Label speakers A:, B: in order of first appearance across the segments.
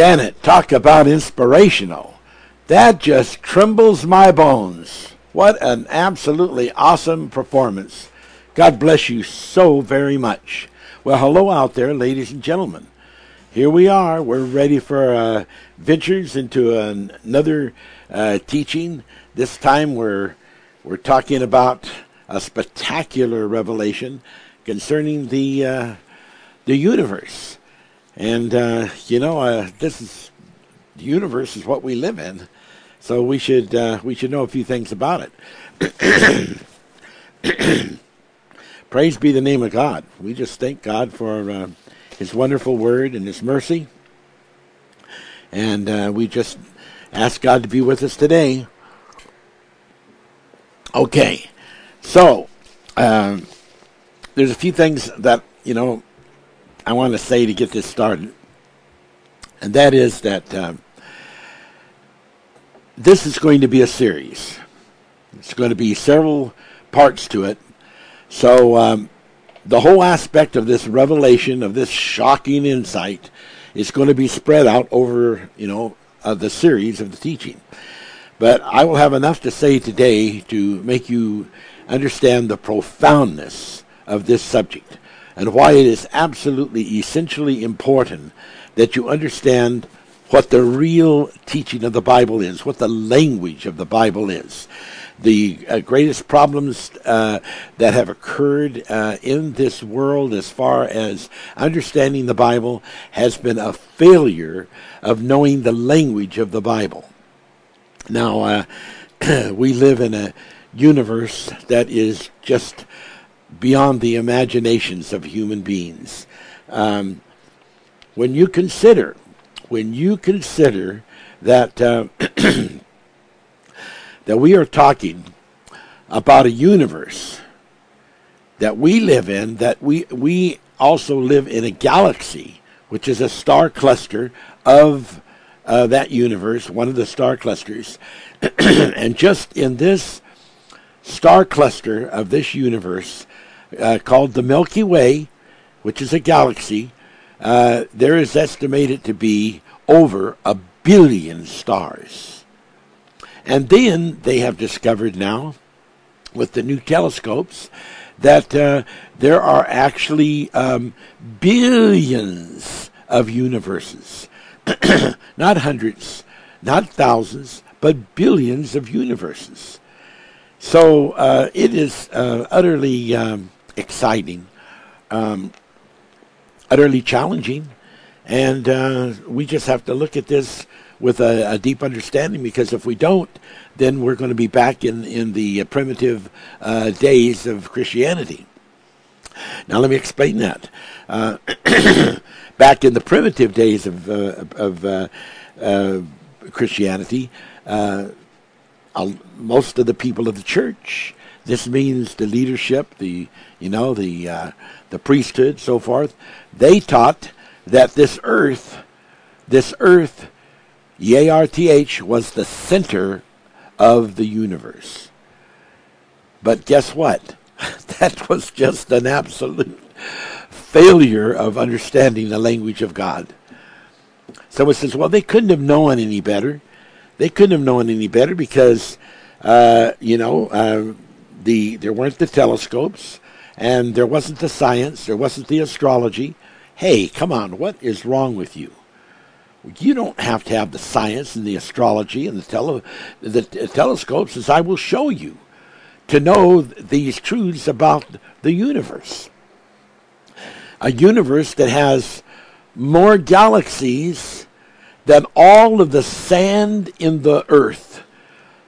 A: Janet, talk about inspirational. That just trembles my bones. What an absolutely awesome performance. God bless you so very much. Well, hello out there, ladies and gentlemen. Here we are. We're ready for uh, ventures into an, another uh, teaching. This time we're we're talking about a spectacular revelation concerning the uh, the universe. And uh, you know, uh, this is the universe is what we live in, so we should uh, we should know a few things about it. Praise be the name of God. We just thank God for uh, His wonderful word and His mercy, and uh, we just ask God to be with us today. Okay, so um, there's a few things that you know I want to say to get this started, and that is that um, this is going to be a series. It's going to be several parts to it. So um, the whole aspect of this revelation, of this shocking insight, is going to be spread out over, you know, uh, the series of the teaching. But I will have enough to say today to make you understand the profoundness of this subject and why it is absolutely essentially important that you understand what the real teaching of the Bible is, what the language of the Bible is. The uh, greatest problems uh, that have occurred uh, in this world as far as understanding the Bible has been a failure of knowing the language of the Bible. Now, uh, we live in a universe that is just beyond the imaginations of human beings. Um, when you consider, when you consider that uh, that we are talking about a universe that we live in, that we we also live in a galaxy, which is a star cluster of uh, that universe, one of the star clusters, and just in this star cluster of this universe, uh, called the Milky Way, which is a galaxy, uh, there is estimated to be over a billion stars. And then they have discovered now, with the new telescopes, that uh, there are actually um, billions of universes. not hundreds, not thousands, but billions of universes. So uh, it is uh, utterly um, exciting, um, utterly challenging, and uh, we just have to look at this with a, a, deep understanding because if we don't, then we're going to be back in, in the primitive uh, days of Christianity. Now, let me explain that. Uh, back in the primitive days of, uh, of uh, uh, Christianity, most of the people of the church this means the leadership, the you know the uh, the priesthood, so forth. They taught that this earth, this earth, E A R T H, was the center of the universe. But guess what? that was just an absolute failure of understanding the language of God. Someone says, well, they couldn't have known any better. They couldn't have known any better because, uh, you know, uh, the there weren't the telescopes, and there wasn't the science, there wasn't the astrology. Hey, come on, what is wrong with you? You don't have to have the science and the astrology and the, tele, the telescopes, as I will show you, to know these truths about the universe. A universe that has more galaxies than all of the sand in the earth.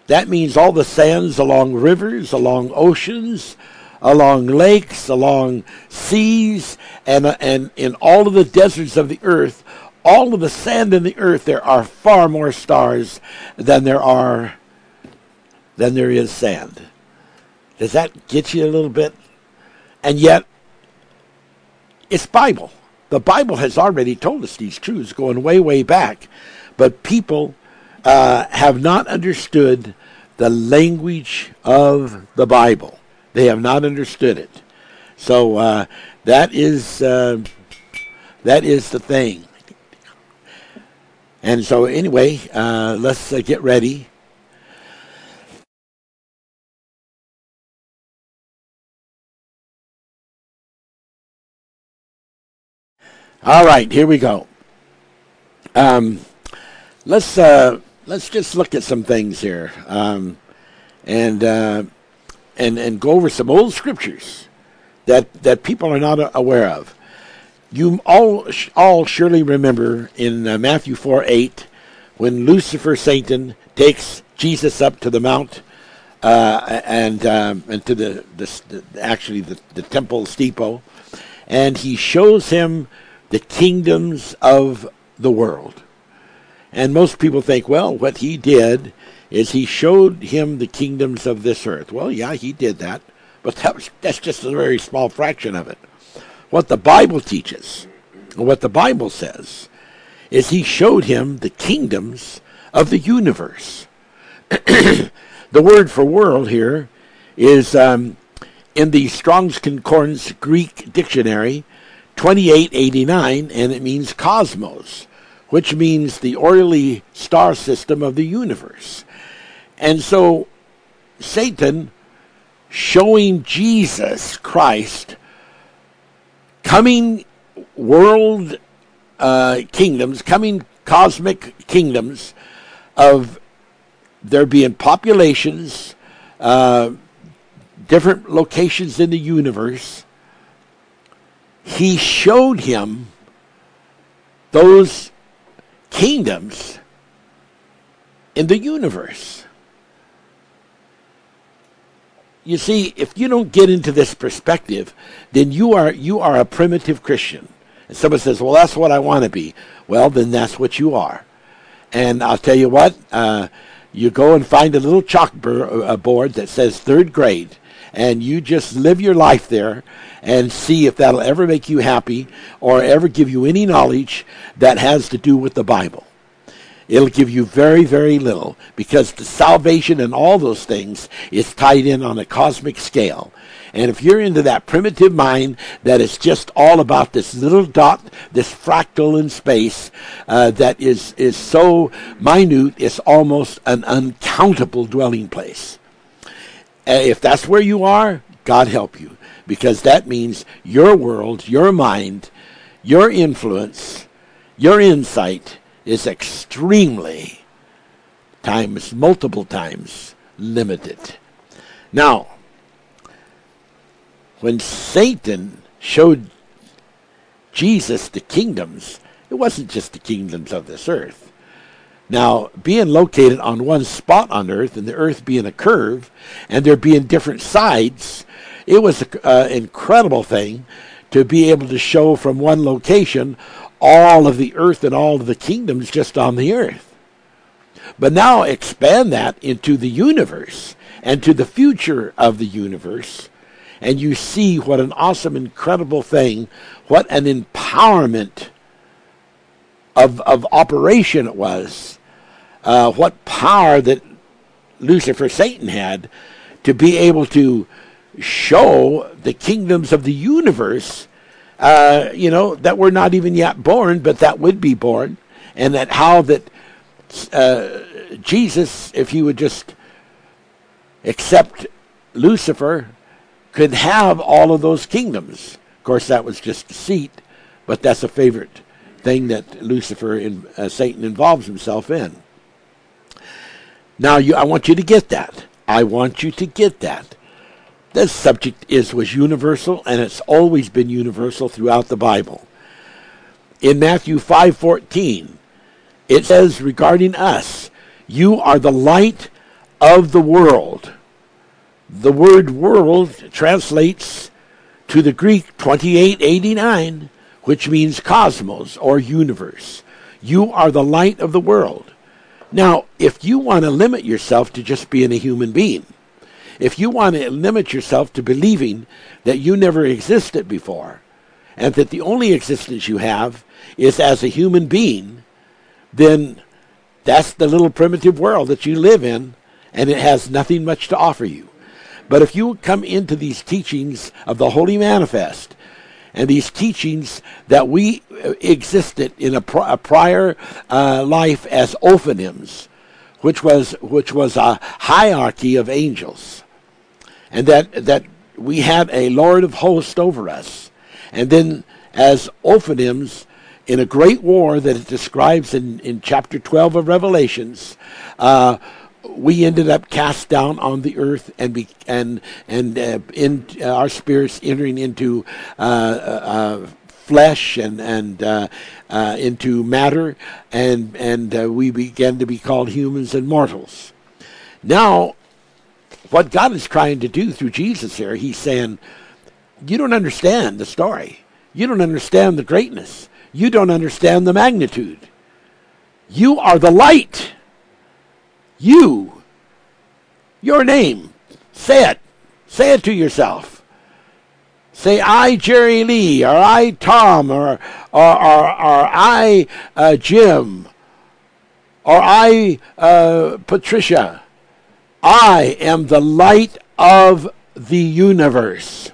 A: That means all the sands along rivers, along oceans, along lakes, along seas, and, and in all of the deserts of the earth, all of the sand in the earth, there are far more stars than there are than there is sand. Does that get you a little bit? And yet, it's Bible. The Bible has already told us these truths going way, way back. But people uh, have not understood the language of the Bible. They have not understood it. So uh, that is uh, that is the thing. And so, anyway, uh, let's uh, get ready. All right, here we go. Um, let's uh, let's just look at some things here, um, and uh, and and go over some old scriptures that that people are not aware of. You all all surely remember in uh, Matthew four eight when Lucifer Satan takes Jesus up to the mount uh, and um, and to the, the, the actually the, the temple steeple, and he shows him the kingdoms of the world. And most people think, well, what he did is he showed him the kingdoms of this earth. Well, yeah, he did that, but that was, that's just a very small fraction of it. What the Bible teaches, what the Bible says, is he showed him the kingdoms of the universe. the word for world here is um, in the Strong's Concordance Greek dictionary 2889, and it means cosmos, which means the orderly star system of the universe. And so Satan showing Jesus Christ coming world uh, kingdoms, coming cosmic kingdoms of there being populations, uh, different locations in the universe, he showed him those kingdoms in the universe. You see, if you don't get into this perspective, then you are you are a primitive Christian. And someone says, "Well, that's what I want to be." Well, then that's what you are. And I'll tell you what: uh, you go and find a little chalkboard that says third grade, and you just live your life there and see if that'll ever make you happy or ever give you any knowledge that has to do with the Bible. It'll give you very, very little because the salvation and all those things is tied in on a cosmic scale. And if you're into that primitive mind that is just all about this little dot, this fractal in space uh, that is, is so minute, it's almost an uncountable dwelling place. Uh, if that's where you are, God help you. Because that means your world, your mind, your influence, your insight is extremely times, multiple times limited. Now, when Satan showed Jesus the kingdoms, it wasn't just the kingdoms of this earth. Now, being located on one spot on Earth, and the Earth being a curve, and there being different sides, it was an uh, incredible thing to be able to show from one location all of the Earth and all of the kingdoms just on the Earth. But now expand that into the universe and to the future of the universe, and you see what an awesome, incredible thing, what an empowerment of, of operation it was uh, what power that Lucifer, Satan, had to be able to show the kingdoms of the universe, uh, you know, that were not even yet born, but that would be born, and that how that uh, Jesus, if he would just accept Lucifer, could have all of those kingdoms. Of course, that was just deceit, but that's a favorite thing that Lucifer and uh, Satan involves himself in. Now, you, I want you to get that. I want you to get that. This subject is was universal, and it's always been universal throughout the Bible. In Matthew five fourteen, it says regarding us, "You are the light of the world." The word "world" translates to the Greek twenty eight eighty nine, which means cosmos or universe. You are the light of the world. Now, if you want to limit yourself to just being a human being, if you want to limit yourself to believing that you never existed before, and that the only existence you have is as a human being, then that's the little primitive world that you live in, and it has nothing much to offer you. But if you come into these teachings of the Holy Manifest, and these teachings that we existed in a, a prior uh, life as ophanims, which was which was a hierarchy of angels, and that that we had a Lord of hosts over us, and then as ophanims in a great war that it describes in, in chapter 12 of Revelations, uh, we ended up cast down on the earth and be, and and uh, in uh, our spirits entering into uh, uh flesh and and uh, uh, into matter, and and we began to be called humans and mortals. Now, what God is trying to do through Jesus here, He's saying, you don't understand the story. You don't understand the greatness. You don't understand the magnitude. You are the light. You. Your name. Say it. Say it to yourself. Say, I, Jerry Lee, or I, Tom, or, or, or, or I, uh, Jim, or I, uh, Patricia. I am the light of the universe.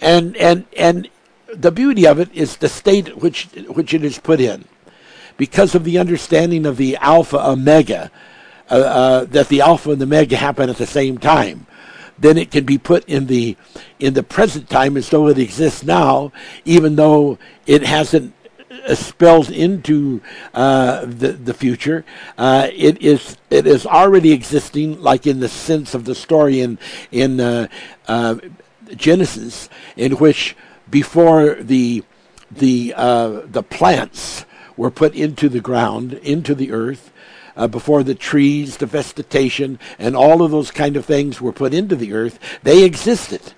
A: And, and, and the beauty of it is the state which which it is put in, because of the understanding of the alpha omega, uh, uh, that the alpha and the omega happen at the same time. Then it can be put in the in the present time as though it exists now, even though it hasn't spelled into uh, the the future. Uh, it is it is already existing, like in the sense of the story in in uh, uh, Genesis, in which before the the uh, the plants were put into the ground, into the earth, uh, before the trees, the vegetation, and all of those kind of things were put into the earth, they existed.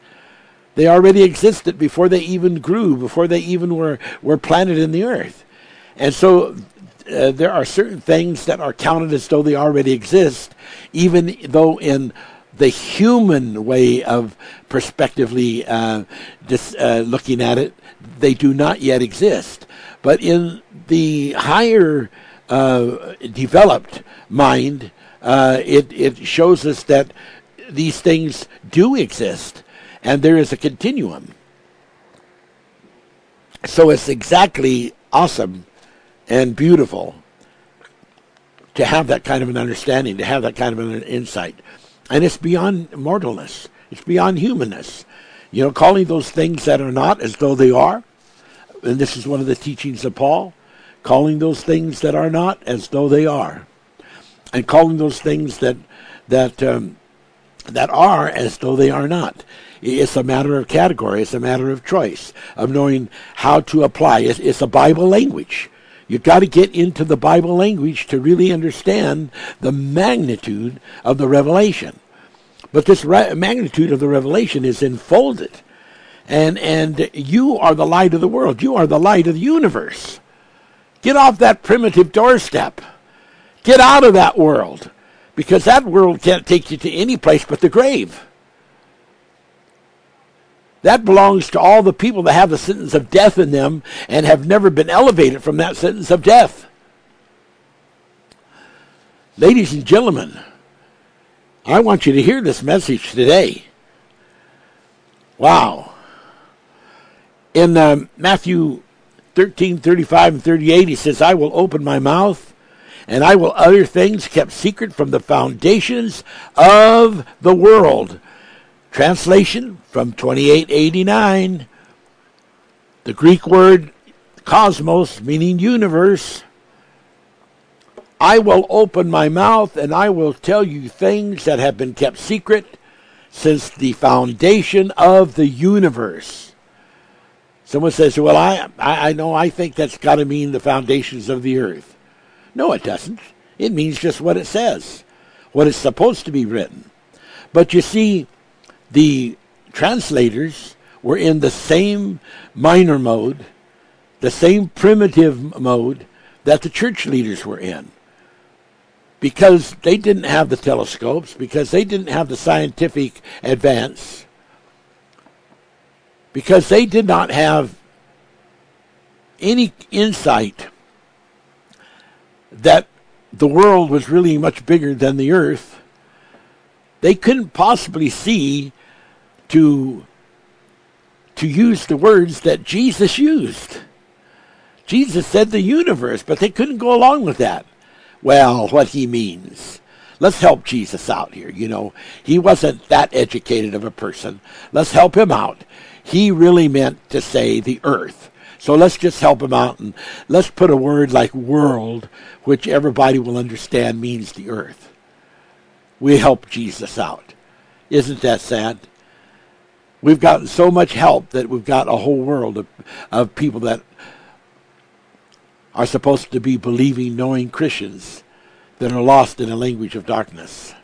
A: They already existed before they even grew, before they even were, were planted in the earth. And so uh, there are certain things that are counted as though they already exist, even though in the human way of prospectively uh, dis, uh, looking at it, they do not yet exist. But in the higher uh, developed mind, uh, it, it shows us that these things do exist and there is a continuum. So it's exactly awesome and beautiful to have that kind of an understanding, to have that kind of an insight. And it's beyond mortalness. It's beyond humanness. You know, calling those things that are not as though they are. And this is one of the teachings of Paul. Calling those things that are not as though they are. And calling those things that that um, that are as though they are not. It's a matter of category. It's a matter of choice, of knowing how to apply. It's, it's a Bible language. You've got to get into the Bible language to really understand the magnitude of the revelation. But this re- magnitude of the revelation is enfolded. And, and you are the light of the world. You are the light of the universe. Get off that primitive doorstep. Get out of that world. Because that world can't take you to any place but the grave. That belongs to all the people that have the sentence of death in them and have never been elevated from that sentence of death. Ladies and gentlemen, I want you to hear this message today. Wow. In uh, Matthew 13, 35, and 38, he says, I will open my mouth and I will utter things kept secret from the foundations of the world. Translation from 2889. The Greek word cosmos, meaning universe. I will open my mouth and I will tell you things that have been kept secret since the foundation of the universe. Someone says, Well, I, I, I know, I think that's got to mean the foundations of the earth. No, it doesn't. It means just what it says, what is supposed to be written. But you see, the translators were in the same minor mode, the same primitive mode that the church leaders were in. Because they didn't have the telescopes, because they didn't have the scientific advance, because they did not have any insight that the world was really much bigger than the earth, they couldn't possibly see to to use the words that Jesus used. Jesus said the universe, but they couldn't go along with that. Well, what he means. Let's help Jesus out here. You know, he wasn't that educated of a person. Let's help him out. He really meant to say the earth. So let's just help him out and let's put a word like world, which everybody will understand means the earth. We help Jesus out. Isn't that sad? We've gotten so much help that we've got a whole world of, of people that are supposed to be believing, knowing Christians that are lost in a language of darkness.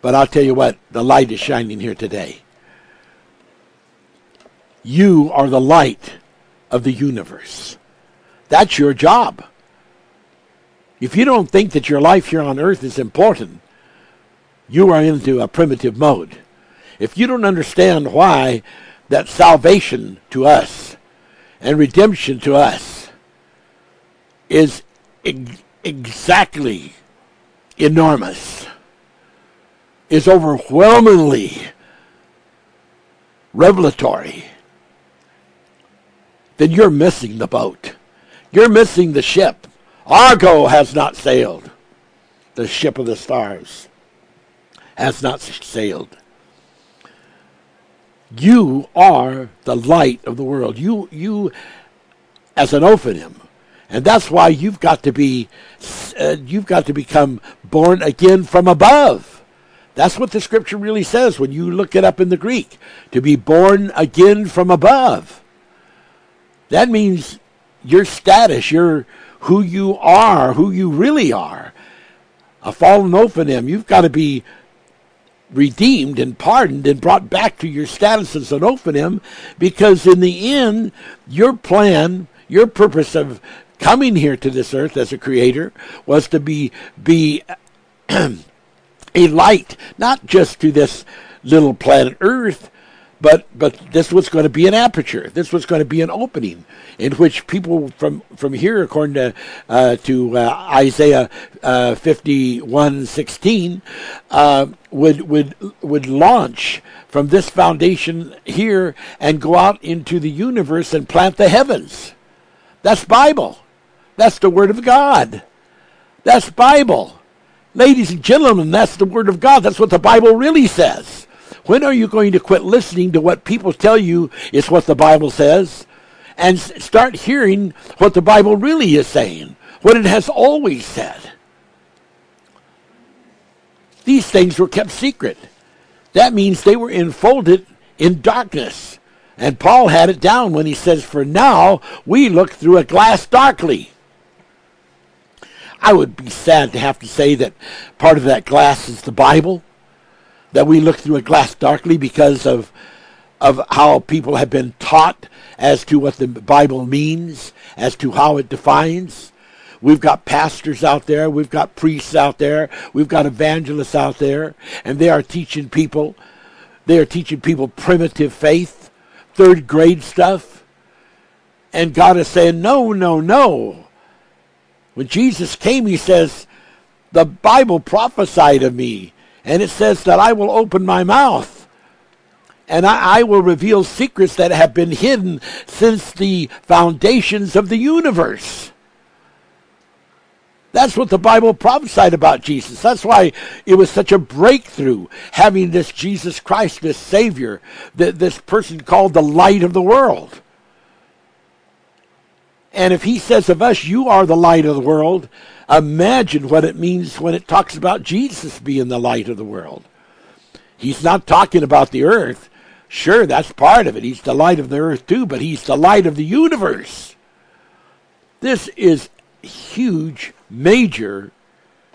A: But I'll tell you what, the light is shining here today. You are the light of the universe. That's your job. If you don't think that your life here on earth is important, you are into a primitive mode. If you don't understand why that salvation to us and redemption to us is ex- exactly enormous, is overwhelmingly revelatory, then you're missing the boat. You're missing the ship. Argo has not sailed. The ship of the stars has not sailed. You are the light of the world. You, you, as an Ophanim, and that's why you've got to be, uh, you've got to become born again from above. That's what the scripture really says when you look it up in the Greek. To be born again from above. That means your status, your who you are, who you really are. A fallen Ophanim. You've got to be redeemed and pardoned and brought back to your status as an Ophanim because in the end, your plan, your purpose of coming here to this earth as a creator was to be, be a light, not just to this little planet earth, but but this was going to be an aperture. This was going to be an opening in which people from from here, according to uh, to uh, Isaiah uh, fifty one sixteen, uh, would would would launch from this foundation here and go out into the universe and plant the heavens. That's Bible. That's the Word of God. That's Bible. Ladies and gentlemen, that's the Word of God. That's what the Bible really says. When are you going to quit listening to what people tell you is what the Bible says and start hearing what the Bible really is saying, what it has always said? These things were kept secret. That means they were enfolded in darkness. And Paul had it down when he says, For now we look through a glass darkly. I would be sad to have to say that part of that glass is the Bible that we look through a glass darkly because of of how people have been taught as to what the Bible means, as to how it defines. We've got pastors out there, we've got priests out there, we've got evangelists out there, and they are teaching people, they are teaching people primitive faith, third grade stuff. And God is saying, no, no, no. When Jesus came, he says, the Bible prophesied of me. And it says that I will open my mouth and I, I, will reveal secrets that have been hidden since the foundations of the universe. That's what the Bible prophesied about Jesus. That's why it was such a breakthrough having this Jesus Christ, this Savior, this person called the light of the world. And if he says of us, you are the light of the world, imagine what it means when it talks about Jesus being the light of the world. He's not talking about the earth. Sure, that's part of it. He's the light of the earth too, but he's the light of the universe. This is huge, major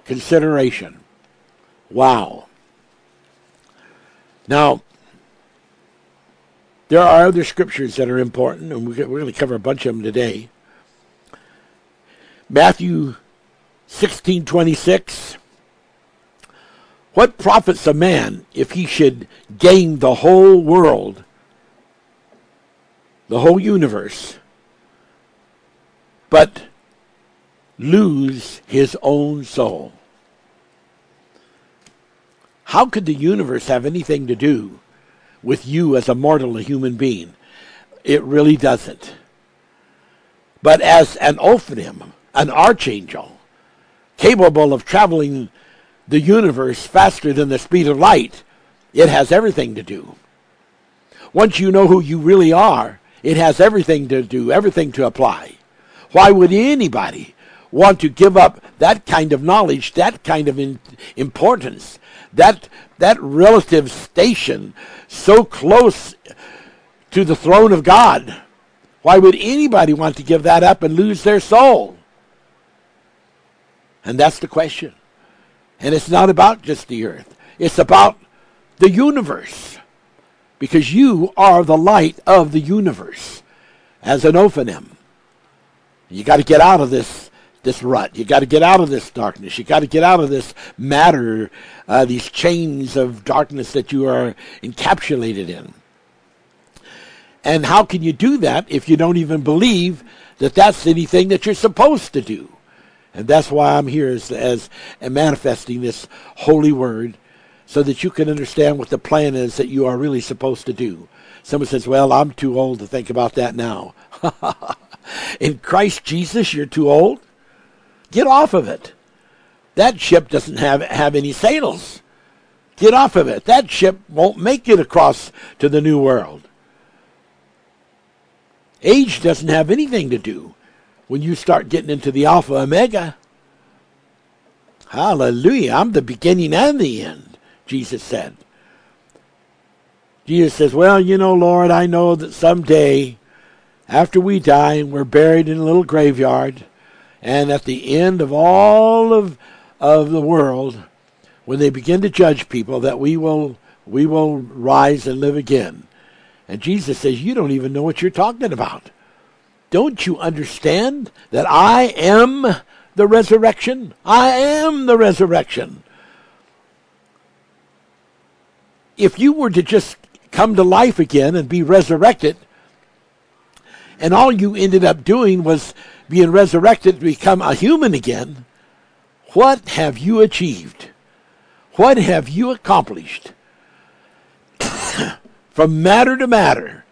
A: consideration. Wow. Now, there are other scriptures that are important, and we're going to cover a bunch of them today. Matthew 1626 What profits a man if he should gain the whole world, the whole universe, but lose his own soul? How could the universe have anything to do with you as a mortal, a human being. It really doesn't. But as an Ophanim, an archangel, capable of traveling the universe faster than the speed of light, it has everything to do. Once you know who you really are, it has everything to do, everything to apply. Why would anybody want to give up that kind of knowledge, that kind of in, importance, that that relative station so close to the throne of God? Why would anybody want to give that up and lose their soul? And that's the question. And it's not about just the earth. It's about the universe. Because you are the light of the universe as an Ophanim. You got to get out of this this rut. You got to get out of this darkness. You got to get out of this matter, uh, these chains of darkness that you are encapsulated in. And how can you do that if you don't even believe that that's anything that you're supposed to do? And that's why I'm here as, as manifesting this holy word so that you can understand what the plan is that you are really supposed to do. Someone says, Well, I'm too old to think about that now. In Christ Jesus, you're too old? Get off of it. That ship doesn't have, have any sails. Get off of it. That ship won't make it across to the new world. Age doesn't have anything to do when you start getting into the Alpha Omega. Hallelujah. I'm the beginning and the end, Jesus said. Jesus says, Well, you know, Lord, I know that someday after we die and we're buried in a little graveyard, and at the end of all of, of the world, when they begin to judge people, that we will we will rise and live again. And Jesus says, You don't even know what you're talking about. Don't you understand that I am the resurrection? I am the resurrection. If you were to just come to life again and be resurrected, and all you ended up doing was being resurrected to become a human again, what have you achieved? What have you accomplished? from matter to matter,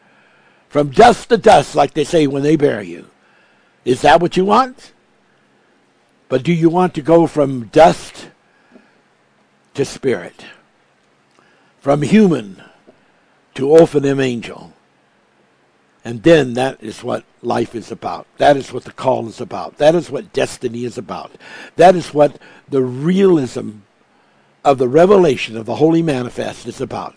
A: from dust to dust, like they say when they bury you. Is that what you want? But do you want to go from dust to spirit? From human to Ophanim angel? And then that is what life is about. That is what the call is about. That is what destiny is about. That is what the realism of the revelation of the Holy Manifest is about.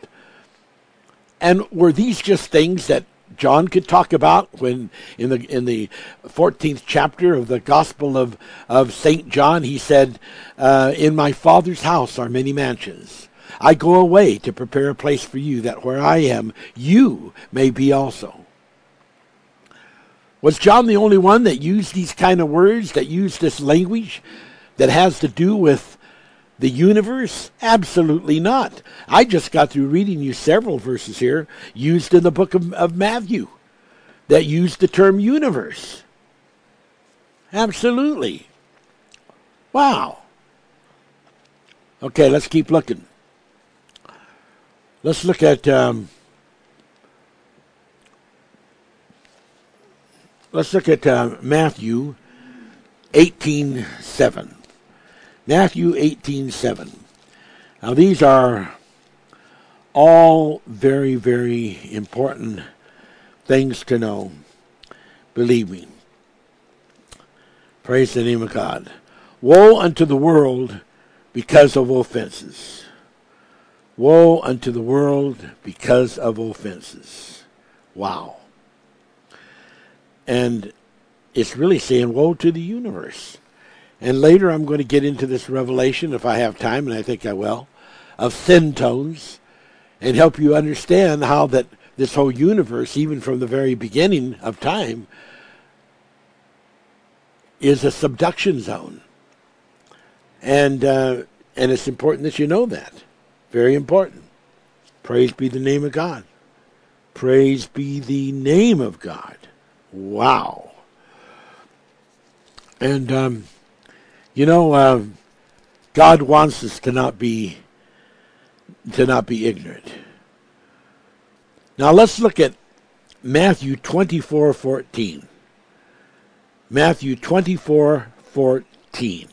A: And were these just things that John could talk about when in the in the 14th chapter of the Gospel of, of St. John he said, uh, In my Father's house are many mansions. I go away to prepare a place for you, that where I am, you may be also. Was John the only one that used these kind of words, that used this language that has to do with the universe? Absolutely not. I just got through reading you several verses here used in the book of, of Matthew that used the term universe. Absolutely. Wow. Okay, let's keep looking. Let's look at. Um, Let's look at uh, Matthew 18:7. Matthew 18:7. Now these are all very very important things to know. Believe me. Praise the name of God. Woe unto the world because of offenses. Woe unto the world because of offenses. Wow. And it's really saying, woe to the universe. And later I'm going to get into this revelation, if I have time, and I think I will, of sin tones, and help you understand how that this whole universe, even from the very beginning of time, is a subduction zone. And uh, and it's important that you know that. Very important. Praise be the name of God. Praise be the name of God. Wow. And, um, you know, uh, God wants us to not be to not be ignorant. Now let's look at Matthew 24 14. Matthew 24 14.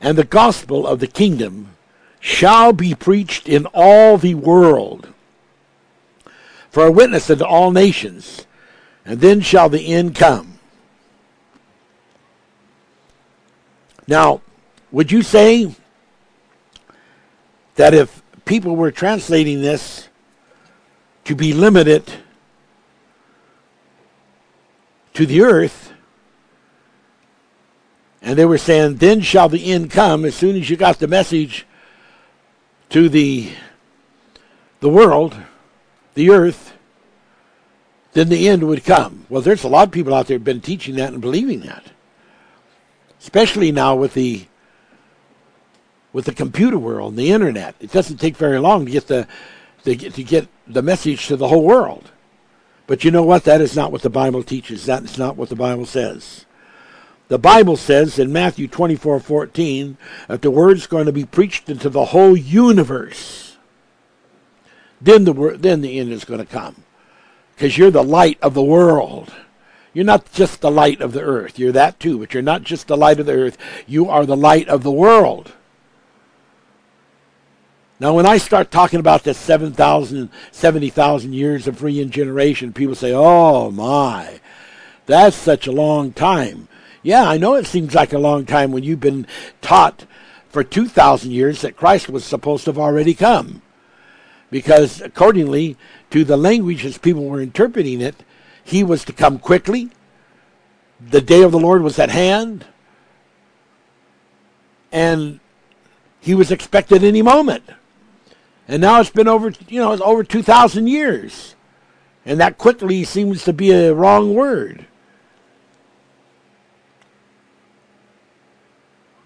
A: And the gospel of the kingdom shall be preached in all the world for a witness unto all nations, and then shall the end come. Now, would you say that if people were translating this to be limited to the earth, and they were saying, Then shall the end come, as soon as you got the message to the, the world, the earth, then the end would come. Well, there's a lot of people out there have been teaching that and believing that. Especially now with the with the computer world and the internet. It doesn't take very long to get the to get, to get the message to the whole world. But you know what? That is not what the Bible teaches. That is not what the Bible says. The Bible says in Matthew 24 14 that the word's going to be preached into the whole universe. Then the, then the end is going to come. Because you're the light of the world. You're not just the light of the earth. You're that too, but you're not just the light of the earth. You are the light of the world. Now, when I start talking about the 7,000, 70,000 years of regeneration, people say, oh my, that's such a long time. Yeah, I know it seems like a long time when you've been taught for 2,000 years that Christ was supposed to have already come. Because accordingly to the language as people were interpreting it, he was to come quickly. The day of the Lord was at hand. And he was expected any moment. And now it's been over, you know, over 2,000 years. And that quickly seems to be a wrong word.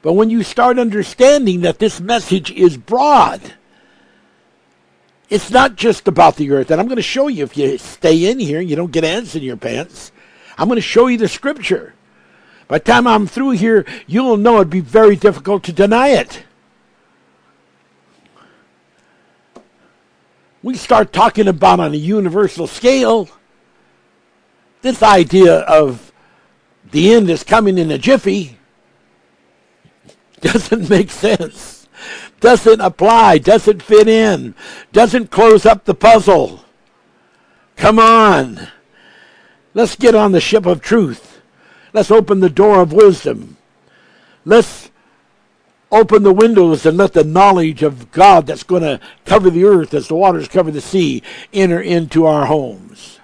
A: But when you start understanding that this message is broad, it's not just about the earth. And I'm going to show you if you stay in here and you don't get ants in your pants. I'm going to show you the scripture. By the time I'm through here, you'll know it'd be very difficult to deny it. We start talking about on a universal scale this idea of the end is coming in a jiffy doesn't make sense, doesn't apply, doesn't fit in, doesn't close up the puzzle. Come on. Let's get on the ship of truth. Let's open the door of wisdom. Let's open the windows and let the knowledge of God that's going to cover the earth as the waters cover the sea enter into our homes.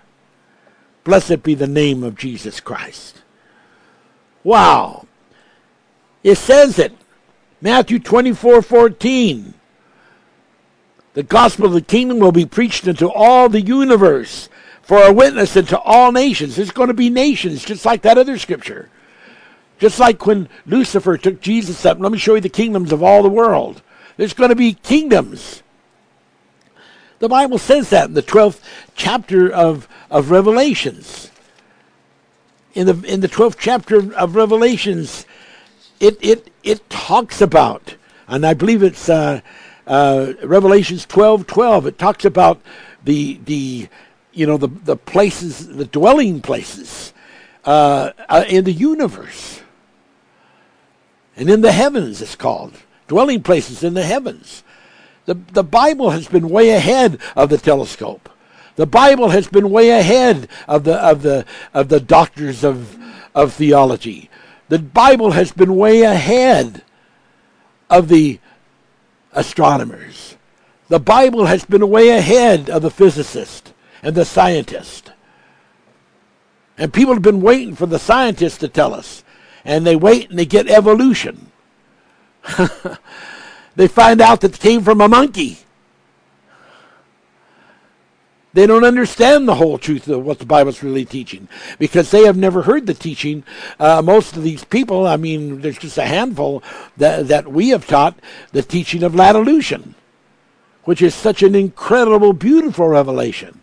A: Blessed be the name of Jesus Christ. Wow. It says it. Matthew 24 14. The gospel of the kingdom will be preached into all the universe for a witness into all nations. There's going to be nations, just like that other scripture. Just like when Lucifer took Jesus up, let me show you the kingdoms of all the world. There's going to be kingdoms. The Bible says that in the 12th chapter of, of Revelations. In the, in the 12th chapter of Revelations, it, it, it talks about, and I believe it's uh, uh, Revelations 12 12, it talks about the, the you know, the, the places, the dwelling places uh, uh in the universe. And in the heavens, it's called. Dwelling places in the heavens. The, the Bible has been way ahead of the telescope. The Bible has been way ahead of the, of the, of the doctors of, of theology. The Bible has been way ahead of the astronomers. The Bible has been way ahead of the physicist and the scientist. And people have been waiting for the scientists to tell us. And they wait and they get evolution. they find out that it came from a monkey. They don't understand the whole truth of what the Bible's really teaching because they have never heard the teaching. Uh, most of these people, I mean, there's just a handful that, that we have taught the teaching of Latolution, which is such an incredible, beautiful revelation.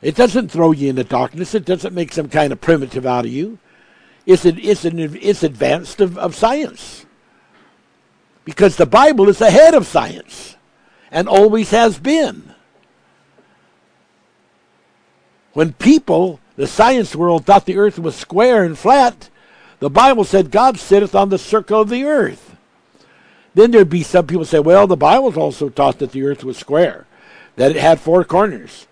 A: It doesn't throw you into darkness. It doesn't make some kind of primitive out of you. It's, an, it's, an, it's advanced of, of science because the Bible is ahead of science and always has been. When people, the science world, thought the earth was square and flat, the Bible said God sitteth on the circle of the earth. Then there'd be some people say, well, the Bible's also taught that the earth was square, that it had four corners.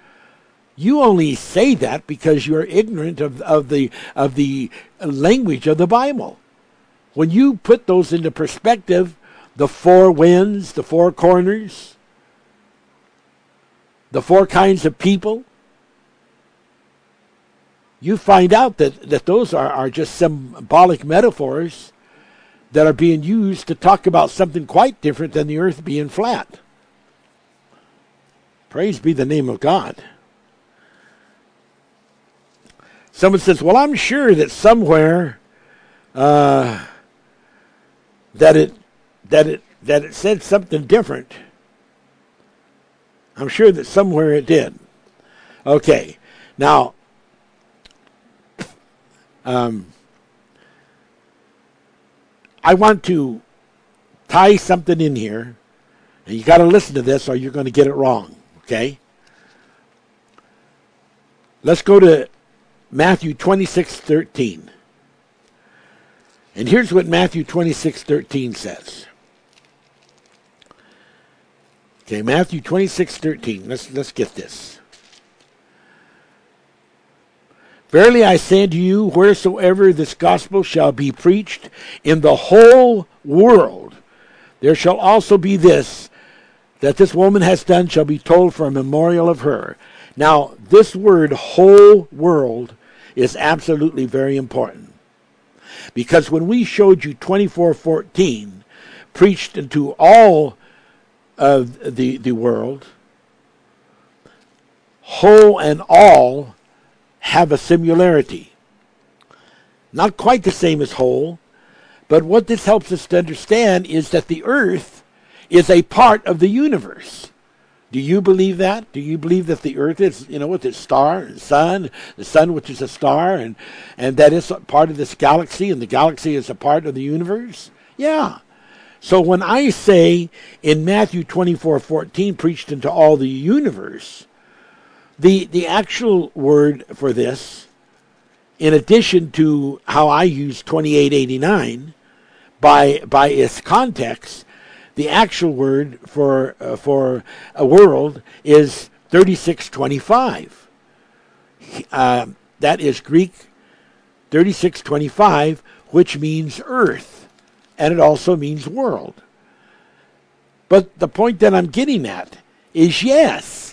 A: You only say that because you're ignorant of, of the of the language of the Bible. When you put those into perspective, the four winds, the four corners, the four kinds of people, you find out that, that those are, are just symbolic metaphors that are being used to talk about something quite different than the earth being flat. Praise be the name of God. Someone says, Well, I'm sure that somewhere uh, that it that it that it said something different. I'm sure that somewhere it did. Okay. Now um, I want to tie something in here, and you got to listen to this or you're going to get it wrong, okay? Let's go to Matthew 26 13. And here's what Matthew 26 13 says. Okay, Matthew 26 13. Let's, let's get this. Verily I say unto you, wheresoever this gospel shall be preached in the whole world, there shall also be this, that this woman has done shall be told for a memorial of her. Now, this word whole world is absolutely very important. Because when we showed you 2414 preached into all of the, the world, whole and all have a similarity. Not quite the same as whole, but what this helps us to understand is that the earth is a part of the universe. Do you believe that? Do you believe that the earth is, you know, with its star and sun, the sun which is a star, and, and that is part of this galaxy, and the galaxy is a part of the universe? Yeah. So when I say in Matthew 24 14, preached into all the universe, the, the actual word for this, in addition to how I use 2889 by, by its context, the actual word for, uh, for a world is 3625. Uh, that is Greek 3625, which means earth, and it also means world. But the point that I'm getting at is yes,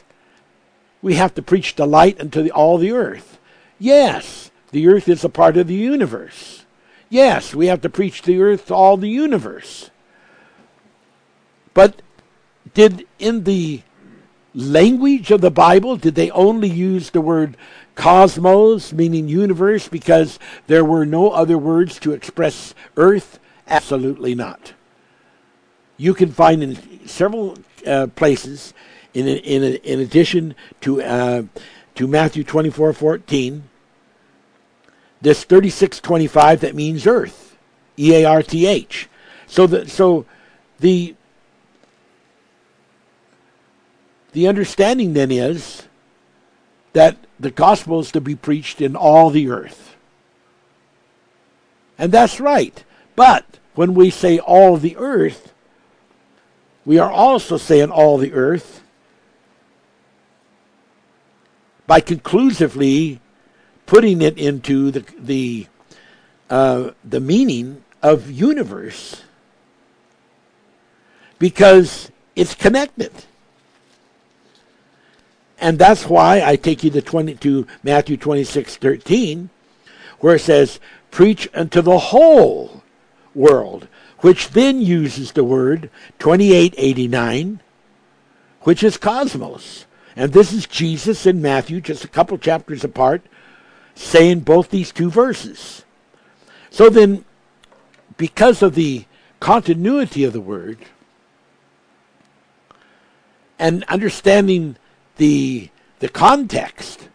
A: we have to preach the light unto the, all the earth. Yes, the earth is a part of the universe. Yes, we have to preach the earth to all the universe. But did in the language of the Bible, did they only use the word cosmos, meaning universe, because there were no other words to express earth? Absolutely not. You can find in several uh, places in in in addition to uh, to Matthew twenty four fourteen. This thirty six twenty five that means earth, E A R T H. So the so the the understanding then is that the gospel is to be preached in all the earth. And that's right. But when we say all the earth, we are also saying all the earth by conclusively putting it into the the uh, the meaning of universe because it's connected. And that's why I take you to 20 to Matthew 26, 13, where it says, preach unto the whole world, which then uses the word 2889, which is cosmos. And this is Jesus in Matthew, just a couple chapters apart, saying both these two verses. So then, because of the continuity of the word and understanding the the context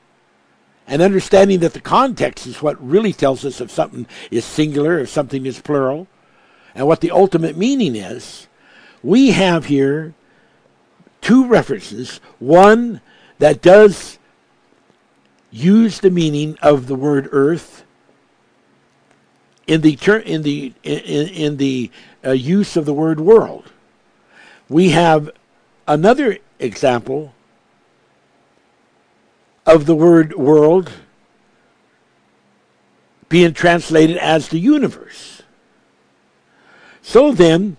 A: and understanding that the context is what really tells us if something is singular if something is plural and what the ultimate meaning is we have here two references. One that does use the meaning of the word earth in the ter- in the in, in the uh, use of the word world. We have another example of the word world being translated as the universe. So then,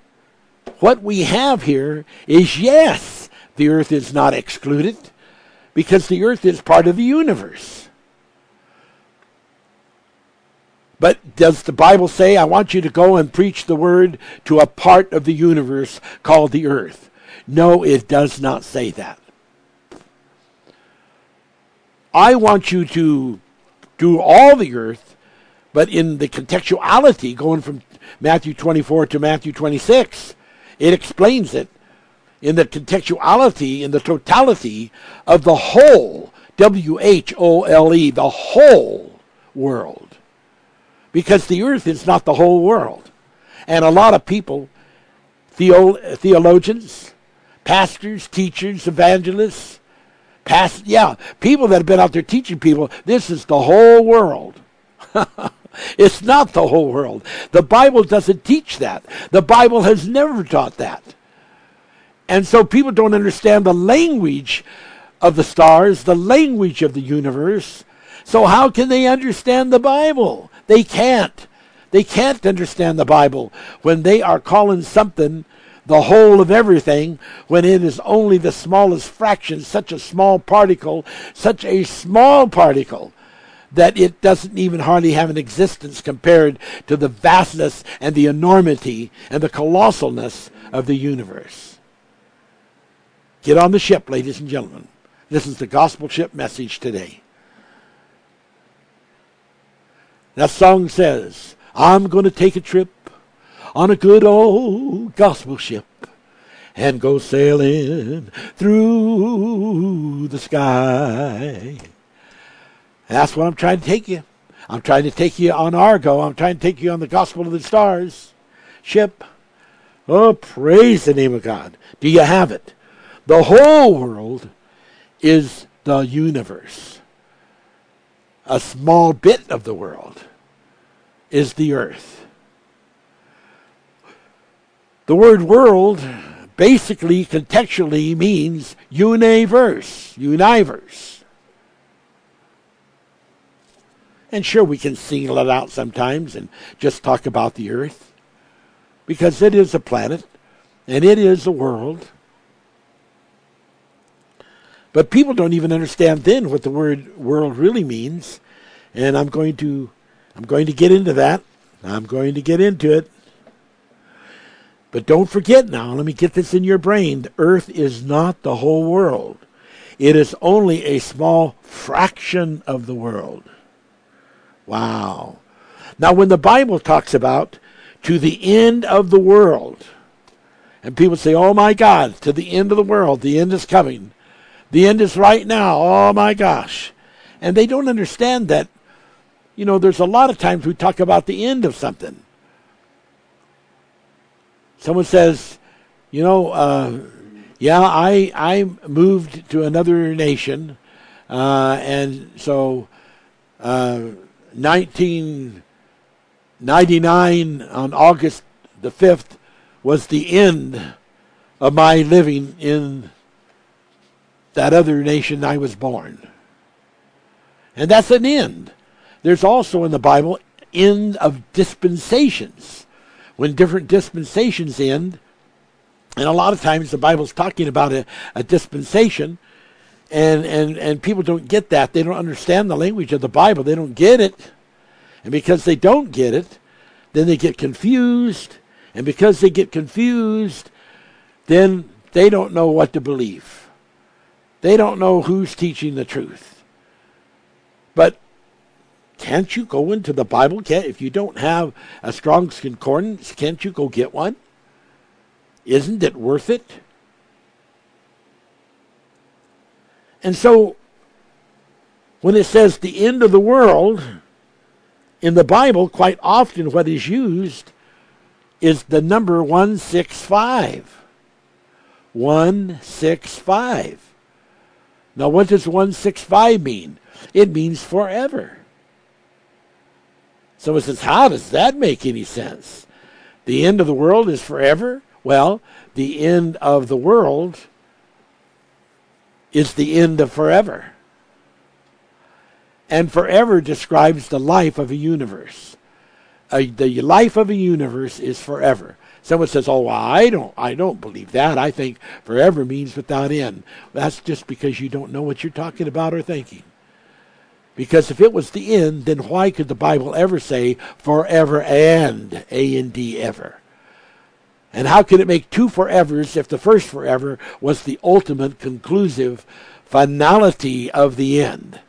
A: what we have here is yes, the earth is not excluded because the earth is part of the universe. But does the Bible say, I want you to go and preach the word to a part of the universe called the earth? No, it does not say that. I want you to do all the earth, but in the contextuality, going from Matthew 24 to Matthew 26, it explains it in the contextuality, in the totality of the whole, W H O L E, the whole world. Because the earth is not the whole world. And a lot of people, theo- theologians, pastors, teachers, evangelists, past, yeah, people that have been out there teaching people, this is the whole world. it's not the whole world. The Bible doesn't teach that. The Bible has never taught that. And so people don't understand the language of the stars, the language of the universe. So how can they understand the Bible? They can't. They can't understand the Bible when they are calling something the whole of everything when it is only the smallest fraction, such a small particle, such a small particle that it doesn't even hardly have an existence compared to the vastness and the enormity and the colossalness of the universe. Get on the ship, ladies and gentlemen. This is the gospel ship message today. That song says, I'm going to take a trip on a good old gospel ship and go sailing through the sky. That's what I'm trying to take you. I'm trying to take you on Argo. I'm trying to take you on the gospel of the stars ship. Oh, praise the name of God. Do you have it? The whole world is the universe. A small bit of the world is the earth. The word world basically contextually means universe, universe. And sure, we can single it out sometimes and just talk about the earth because it is a planet and it is a world. But people don't even understand then what the word world really means. And I'm going to I'm going to get into that. I'm going to get into it. But don't forget now, let me get this in your brain. The earth is not the whole world. It is only a small fraction of the world. Wow. Now when the Bible talks about to the end of the world, and people say, Oh my God, to the end of the world, the end is coming. The end is right now. Oh my gosh. And they don't understand that, you know, there's a lot of times we talk about the end of something. Someone says, you know, uh, yeah, I I moved to another nation, uh, and so uh, 1999 on August the 5th was the end of my living in that other nation I was born. And that's an end. There's also in the Bible end of dispensations. When different dispensations end, and a lot of times the Bible's talking about a, a dispensation, and, and, and people don't get that. They don't understand the language of the Bible. They don't get it. And because they don't get it, then they get confused. And because they get confused, then they don't know what to believe. They don't know who's teaching the truth. But can't you go into the Bible? Can't, if you don't have a Strong's Concordance, can't you go get one? Isn't it worth it? And so, when it says the end of the world, in the Bible, quite often what is used is the number 165. 165. Now, what does 165 mean? It means forever. Someone says, How does that make any sense? The end of the world is forever? Well, the end of the world is the end of forever. And forever describes the life of a universe. Uh, the life of a universe is forever. Someone says, "Oh, well, I don't, I don't believe that. I think forever means without end." That's just because you don't know what you're talking about or thinking. Because if it was the end, then why could the Bible ever say forever and A and D ever? And how could it make two forevers if the first forever was the ultimate conclusive finality of the end?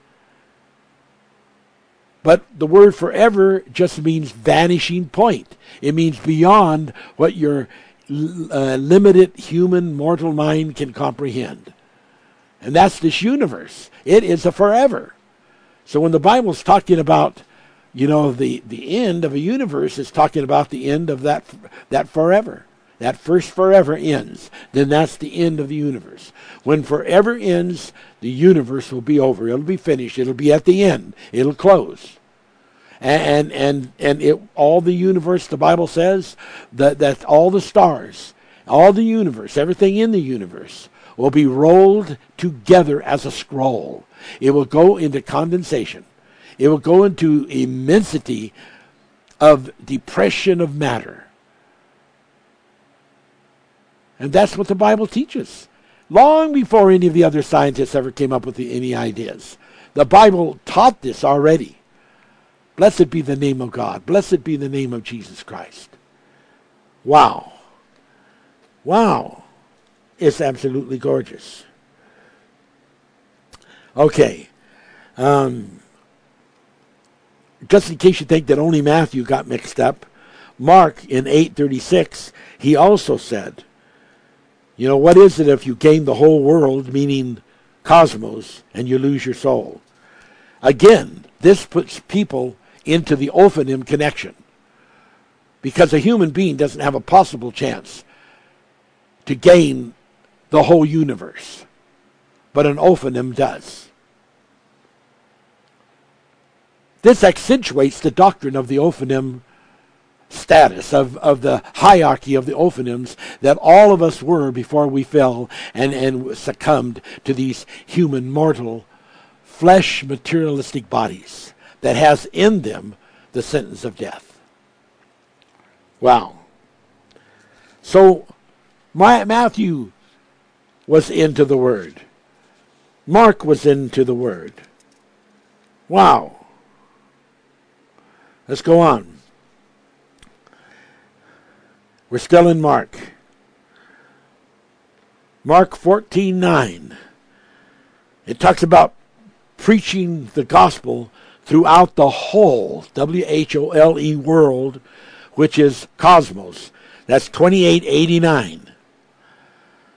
A: But the word forever just means vanishing point. It means beyond what your uh, limited human mortal mind can comprehend. And that's this universe. It is a forever. So when the Bible's talking about, you know, the, the end of a universe, it's talking about the end of that, that forever. That first forever ends. Then that's the end of the universe. When forever ends, the universe will be over. It'll be finished. It'll be at the end. It'll close. And and and it all the universe, the Bible says that that all the stars, all the universe, everything in the universe will be rolled together as a scroll. It will go into condensation. It will go into immensity of depression of matter. And that's what the Bible teaches. Long before any of the other scientists ever came up with the, any ideas. The Bible taught this already. Blessed be the name of God. Blessed be the name of Jesus Christ. Wow. Wow. It's absolutely gorgeous. Okay. Um, just in case you think that only Matthew got mixed up, Mark in 836, he also said, you know, what is it if you gain the whole world, meaning cosmos, and you lose your soul? Again, this puts people into the Ophanim connection. Because a human being doesn't have a possible chance to gain the whole universe, but an Ophanim does. This accentuates the doctrine of the Ophanim status of, of the hierarchy of the Ophanims that all of us were before we fell and, and succumbed to these human mortal flesh materialistic bodies that has in them the sentence of death. Wow. So my, Matthew was into the Word. Mark was into the Word. Wow. Let's go on. We're still in Mark. Mark 14:9. It talks about preaching the gospel throughout the whole W H O L E world, which is cosmos. That's 2889.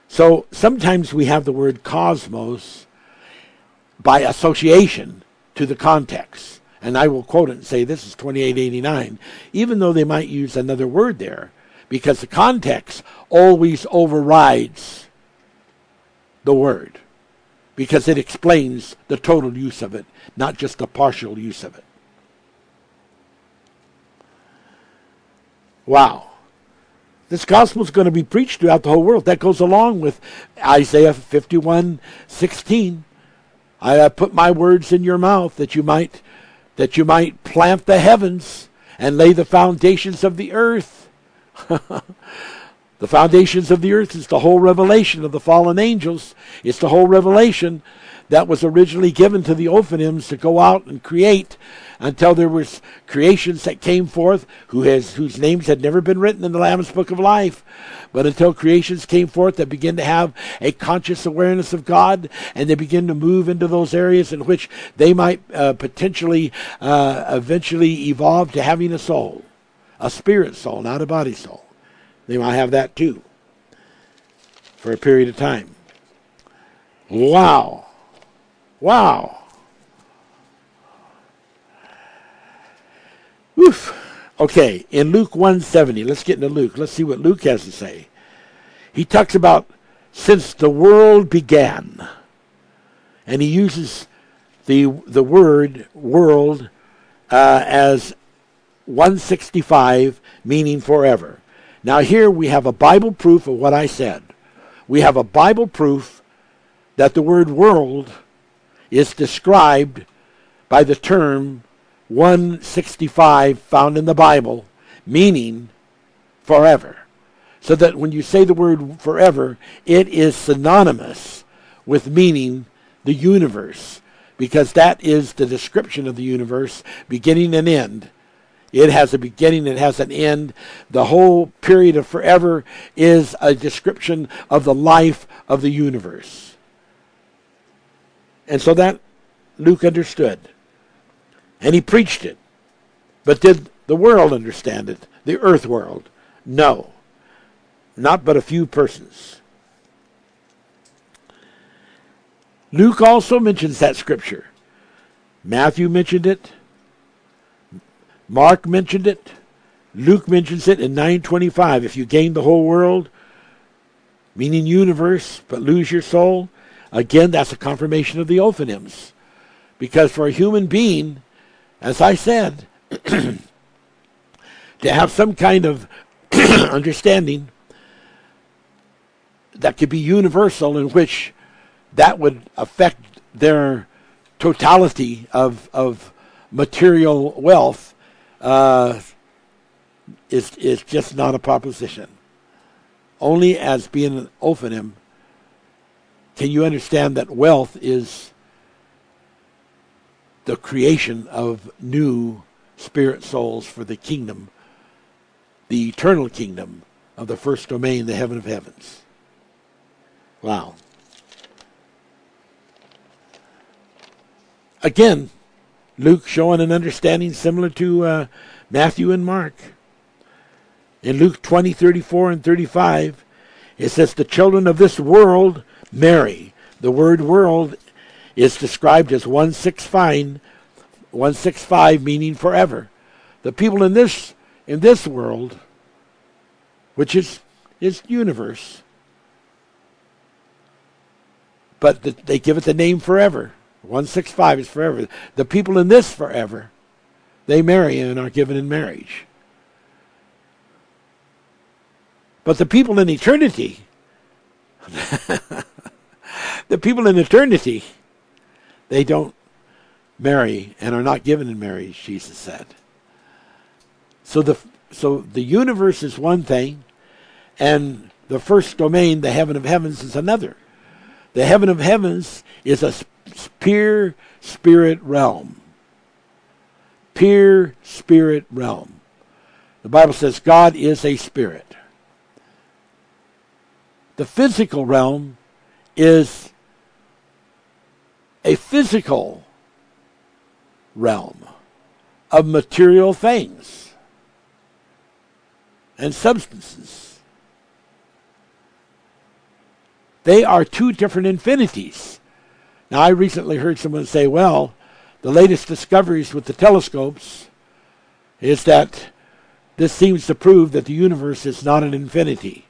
A: So sometimes we have the word cosmos by association to the context. And I will quote it and say this is 2889, even though they might use another word there, because the context always overrides the word because it explains the total use of it, not just the partial use of it. Wow. This gospel is going to be preached throughout the whole world. That goes along with Isaiah 51 16. I put my words in your mouth that you might that you might plant the heavens and lay the foundations of the earth. The foundations of the earth is the whole revelation of the fallen angels. It's the whole revelation that was originally given to the Ophanims to go out and create until there was creations that came forth who has whose names had never been written in the Lamb's Book of Life. But until creations came forth that begin to have a conscious awareness of God and they begin to move into those areas in which they might uh, potentially uh, eventually evolve to having a soul, a spirit soul, not a body soul. They might have that too for a period of time. Wow. Wow. Oof. Okay, in Luke 170, let's get into Luke. Let's see what Luke has to say. He talks about since the world began. And he uses the the word world uh, as 165, meaning forever. Now here we have a Bible proof of what I said. We have a Bible proof that the word world is described by the term 165 found in the Bible, meaning forever. So that when you say the word forever, it is synonymous with meaning the universe, because that is the description of the universe, beginning and end. It has a beginning, it has an end. The whole period of forever is a description of the life of the universe. And so that Luke understood. And he preached it. But did the world understand it? The earth world? No. Not but a few persons. Luke also mentions that scripture. Matthew mentioned it. Mark mentioned it. Luke mentions it in 925. If you gain the whole world, meaning universe, but lose your soul, again, that's a confirmation of the Ophanims. Because for a human being, as I said, to have some kind of understanding that could be universal in which that would affect their totality of, of material wealth uh, is just not a proposition. Only as being an Ophanim can you understand that wealth is the creation of new spirit souls for the kingdom, the eternal kingdom of the first domain, the heaven of heavens. Wow. Again, Luke showing an understanding similar to uh, Matthew and Mark. In Luke 20, 34 and 35, it says, The children of this world marry. The word world is described as 165, 165 meaning forever. The people in this in this world, which is is universe, but the, they give it the name forever. 165 is forever. The people in this forever, they marry and are given in marriage. But the people in eternity, the people in eternity, they don't marry and are not given in marriage, Jesus said. So the so the universe is one thing, and the first domain, the heaven of heavens, is another. The heaven of heavens is a pure spirit realm. Pure spirit realm. The Bible says God is a spirit. The physical realm is a physical realm of material things and substances. They are two different infinities. Now, I recently heard someone say, well, the latest discoveries with the telescopes is that this seems to prove that the universe is not an infinity.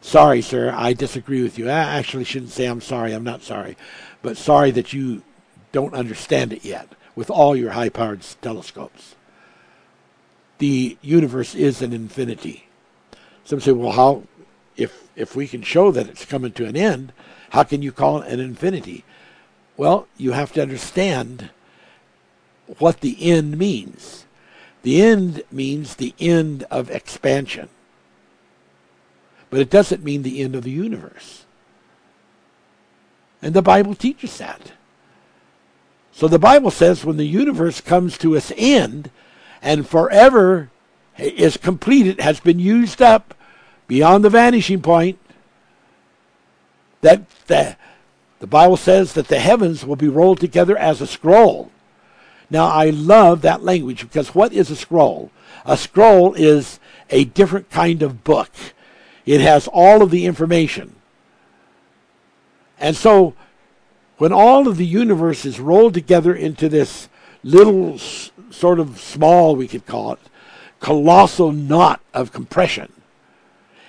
A: Sorry, sir, I disagree with you. I actually shouldn't say I'm sorry, I'm not sorry, but sorry that you don't understand it yet with all your high powered telescopes. The universe is an infinity. Some say, well, how, if, if we can show that it's coming to an end, how can you call it an infinity? Well, you have to understand what the end means. The end means the end of expansion. But it doesn't mean the end of the universe. And the Bible teaches that. So the Bible says when the universe comes to its end and forever is completed, has been used up beyond the vanishing point, that the, the Bible says that the heavens will be rolled together as a scroll. Now, I love that language because what is a scroll? A scroll is a different kind of book. It has all of the information. And so, when all of the universe is rolled together into this little, sort of small, we could call it, colossal knot of compression,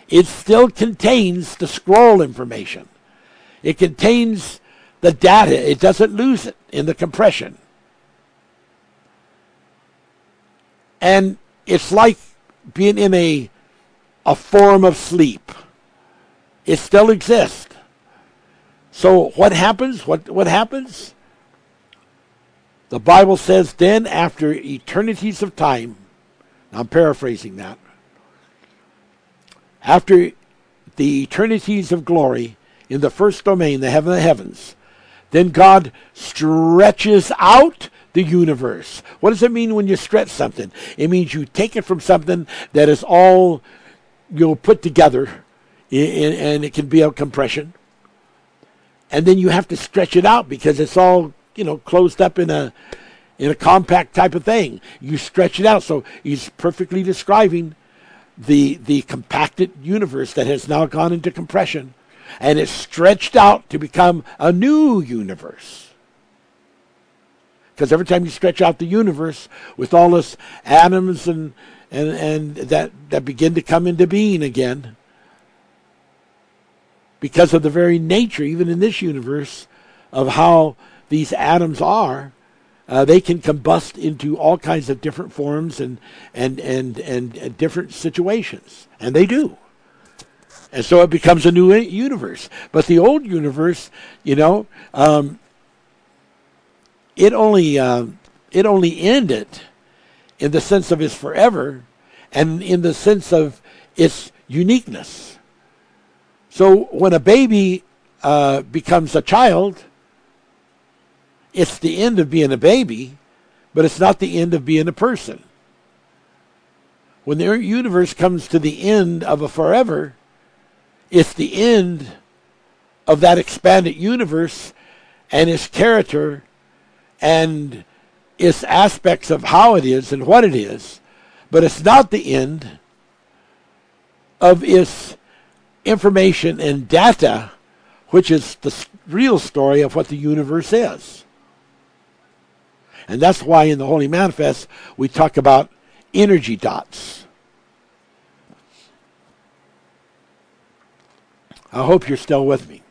A: it still contains the scroll information. It contains the data, it doesn't lose it in the compression. And it's like being in a a form of sleep. It still exists. So what happens? What what happens? The Bible says then after eternities of time, I'm paraphrasing that. After the eternities of glory in the first domain, the heaven of the heavens, then God stretches out the universe. What does it mean when you stretch something? It means you take it from something that is all you know put together, and it can be a compression, and then you have to stretch it out because it's all you know closed up in a in a compact type of thing. You stretch it out. So he's perfectly describing the the compacted universe that has now gone into compression and it's stretched out to become a new universe. Because every time you stretch out the universe with all this atoms and and and that that begin to come into being again, because of the very nature, even in this universe, of how these atoms are, uh, they can combust into all kinds of different forms and and, and and and different situations, and they do. And so it becomes a new universe. But the old universe, you know, um, it only uh, it only ended in the sense of its forever, and in the sense of its uniqueness. So when a baby uh, becomes a child, it's the end of being a baby, but it's not the end of being a person. When the universe comes to the end of a forever, it's the end of that expanded universe and its character and its aspects of how it is and what it is, but it's not the end of its information and data, which is the real story of what the universe is. And that's why in the Holy Manifest we talk about energy dots. I hope you're still with me.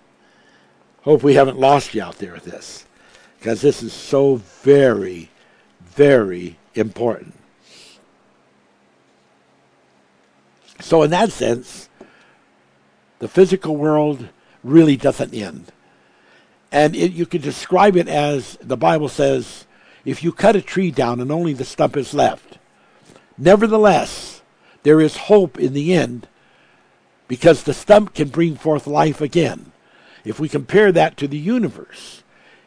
A: Hope we haven't lost you out there with this. Because this is so very, very important. So, in that sense, the physical world really doesn't end. And it, you can describe it as the Bible says if you cut a tree down and only the stump is left. Nevertheless, there is hope in the end because the stump can bring forth life again. If we compare that to the universe,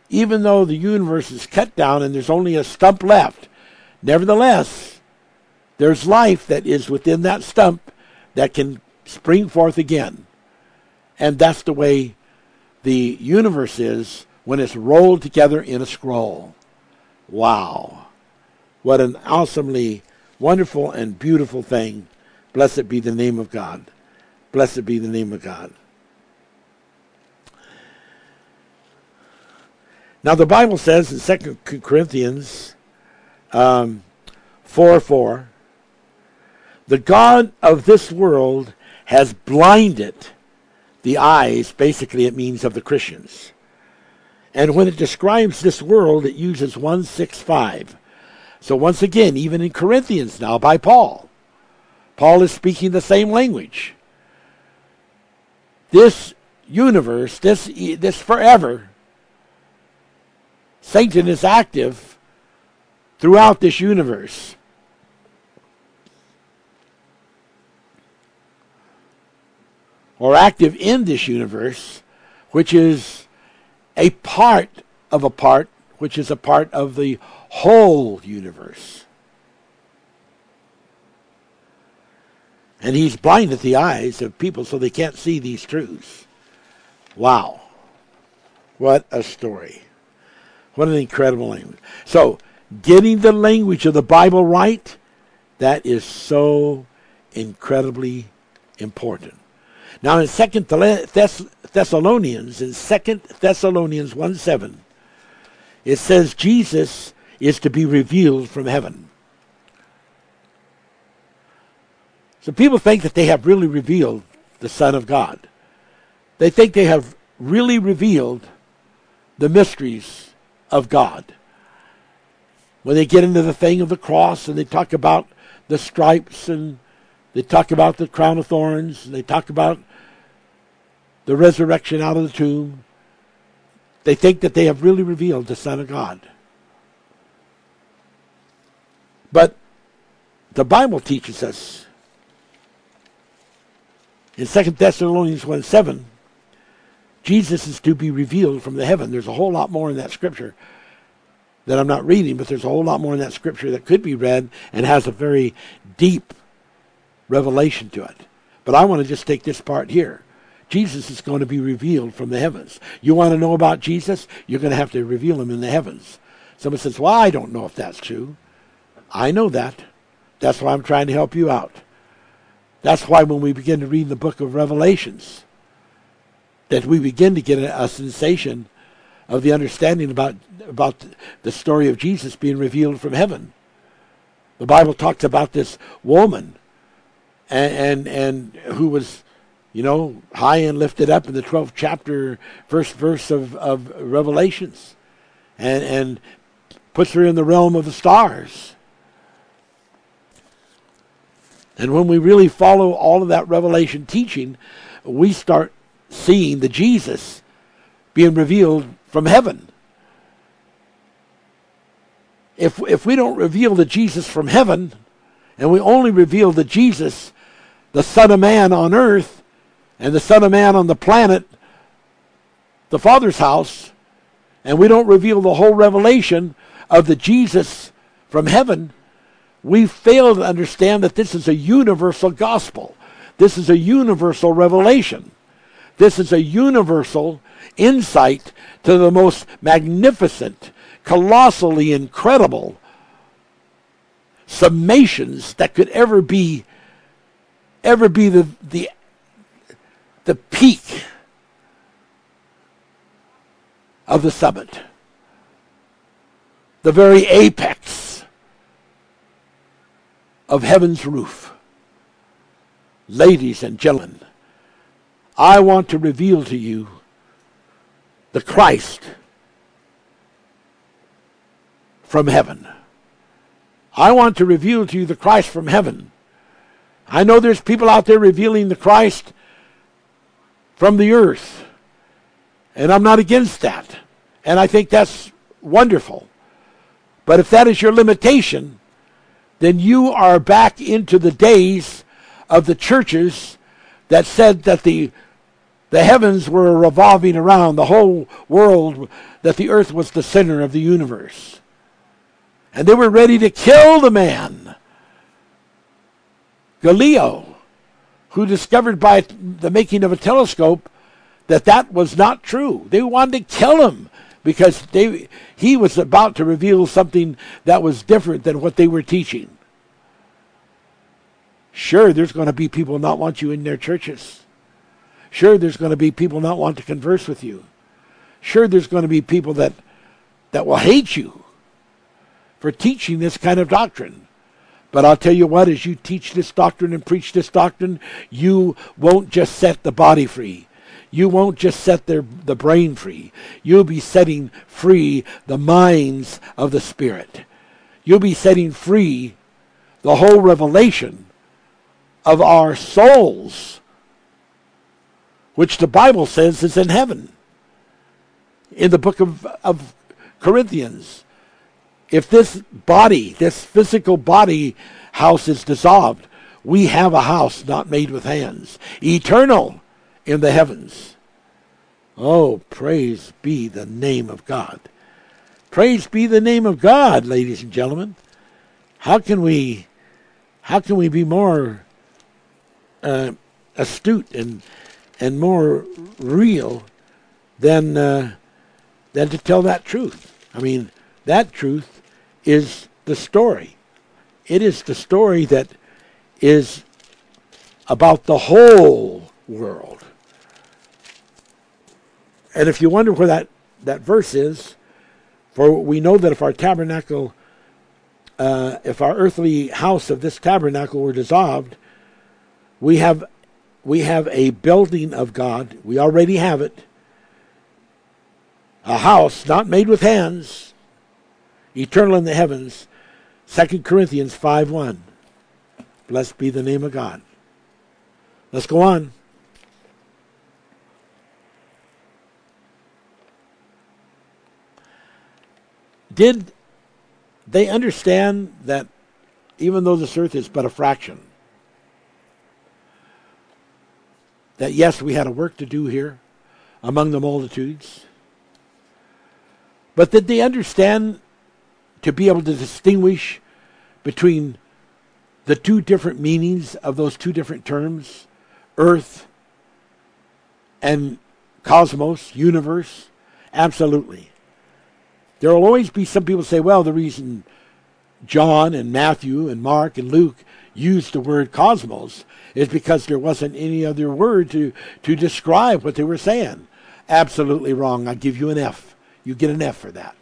A: even though the universe is cut down and there's only a stump left, nevertheless, there's life that is within that stump that can spring forth again. And that's the way the universe is when it's rolled together in a scroll. Wow. What an awesomely wonderful and beautiful thing. Blessed be the name of God. Blessed be the name of God. Now, the Bible says in 2 Corinthians um, 4 4, the God of this world has blinded the eyes, basically, it means of the Christians and when it describes this world, it uses 165. So once again, even in Corinthians now by Paul, Paul is speaking the same language. This universe, this this forever, Satan is active throughout this universe. Or active in this universe, which is a part of a part, which is a part of the whole universe. And he's blinded the eyes of people so they can't see these truths. Wow. What a story. What an incredible language. So, getting the language of the Bible right, that is so incredibly important. Now in Second Thessalonians, in Second Thessalonians 1 7, it says Jesus is to be revealed from heaven. So people think that they have really revealed the Son of God. They think they have really revealed the mysteries of God. When they get into the thing of the cross and they talk about the stripes and they talk about the crown of thorns and they talk about the resurrection out of the tomb, they think that they have really revealed the Son of God. But the Bible teaches us in 2 Thessalonians 1 7, Jesus is to be revealed from the heaven. There's a whole lot more in that scripture that I'm not reading, but there's a whole lot more in that scripture that could be read and has a very deep revelation to it. But I want to just take this part here. Jesus is going to be revealed from the heavens. You want to know about Jesus? You're going to have to reveal him in the heavens. Someone says, Well, I don't know if that's true. I know that. That's why I'm trying to help you out. That's why when we begin to read the book of Revelations, that we begin to get a, a sensation of the understanding about about the story of Jesus being revealed from heaven. The Bible talks about this woman and and, and who was you know, high and lifted up in the 12th chapter, first verse of, of Revelations, and, and puts her in the realm of the stars. And when we really follow all of that Revelation teaching, we start seeing the Jesus being revealed from heaven. If, if we don't reveal the Jesus from heaven, and we only reveal the Jesus, the Son of Man on earth, and the Son of Man on the planet, the Father's house, and we don't reveal the whole revelation of the Jesus from heaven, we fail to understand that this is a universal gospel. This is a universal revelation. This is a universal insight to the most magnificent, colossally incredible summations that could ever be ever be the the the peak of the summit, the very apex of heaven's roof. Ladies and gentlemen, I want to reveal to you the Christ from heaven. I want to reveal to you the Christ from heaven. I know there's people out there revealing the Christ from the earth. And I'm not against that. And I think that's wonderful. But if that is your limitation, then you are back into the days of the churches that said that the the heavens were revolving around the whole world, that the earth was the center of the universe. And they were ready to kill the man. Galileo who discovered by the making of a telescope that that was not true. They wanted to kill him because they, he was about to reveal something that was different than what they were teaching. Sure, there's going to be people not want you in their churches. Sure, there's going to be people not want to converse with you. Sure, there's going to be people that, that will hate you for teaching this kind of doctrine. But I'll tell you what, as you teach this doctrine and preach this doctrine, you won't just set the body free. You won't just set their, the brain free. You'll be setting free the minds of the Spirit. You'll be setting free the whole revelation of our souls, which the Bible says is in heaven. In the book of, of Corinthians, if this body, this physical body house is dissolved, we have a house not made with hands, eternal in the heavens. Oh, praise be the name of God. Praise be the name of God, ladies and gentlemen. How can we how can we be more uh, astute and and more real than uh, than to tell that truth? I mean, that truth is the story. It is the story that is about the whole world. And if you wonder where that, that verse is, for we know that if our tabernacle, uh, if our earthly house of this tabernacle were dissolved, we have we have a building of God. We already have it. a house not made with hands, eternal in the heavens. 2 Corinthians 5 1. Blessed be the name of God. Let's go on. Did they understand that even though this earth is but a fraction, that yes, we had a work to do here among the multitudes, but did they understand to be able to distinguish between the two different meanings of those two different terms, earth and cosmos, universe? Absolutely. There will always be some people say, well, the reason John and Matthew and Mark and Luke used the word cosmos is because there wasn't any other word to, to describe what they were saying. Absolutely wrong. I give you an F. You get an F for that.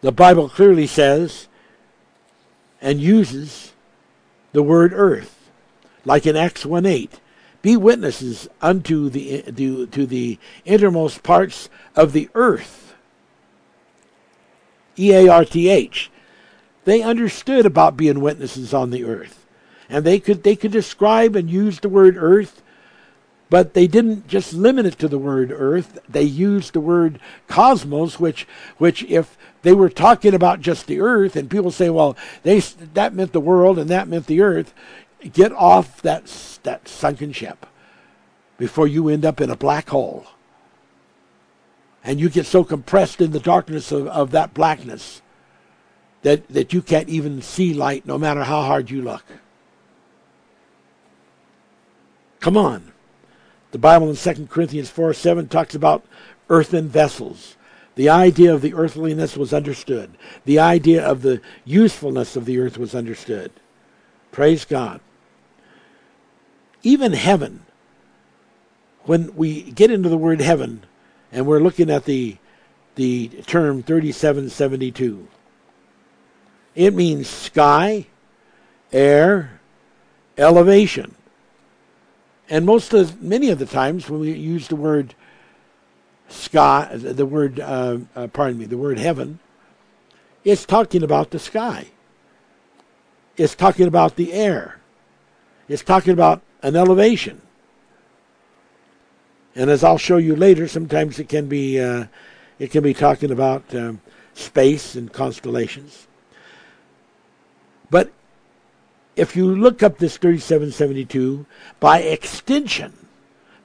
A: The Bible clearly says and uses the word earth, like in Acts 1 8. Be witnesses unto the, to, to the innermost parts of the earth E A R T H. They understood about being witnesses on the earth. And they could they could describe and use the word earth, but they didn't just limit it to the word earth. They used the word cosmos, which which if they were talking about just the earth, and people say, well, they that meant the world and that meant the earth, get off that that sunken ship before you end up in a black hole and you get so compressed in the darkness of, of that blackness that, that you can't even see light no matter how hard you look. Come on. The Bible in 2 Corinthians 4 7 talks about earthen vessels. The idea of the earthliness was understood. The idea of the usefulness of the earth was understood. Praise God. Even heaven, when we get into the word heaven, and we're looking at the the term 3772. It means sky, air, elevation. And most of many of the times when we use the word sky, the word uh, uh, pardon me, the word heaven, it's talking about the sky. It's talking about the air. It's talking about an elevation. And as I'll show you later, sometimes it can be uh, it can be talking about um, space and constellations. But if you look up this 3772, by extension,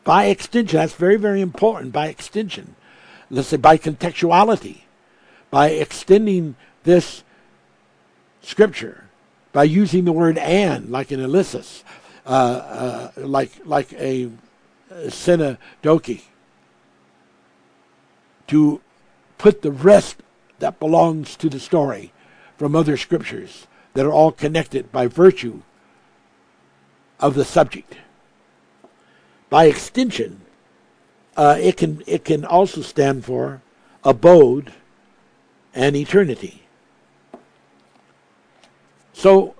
A: by extension, that's very, very important, by extension, let's say by contextuality, by extending this scripture, by using the word and, like in Ellipsis, uh, uh, like, like a Synecdoche to put the rest that belongs to the story from other scriptures that are all connected by virtue of the subject. By extension, uh, it can it can also stand for abode and eternity. So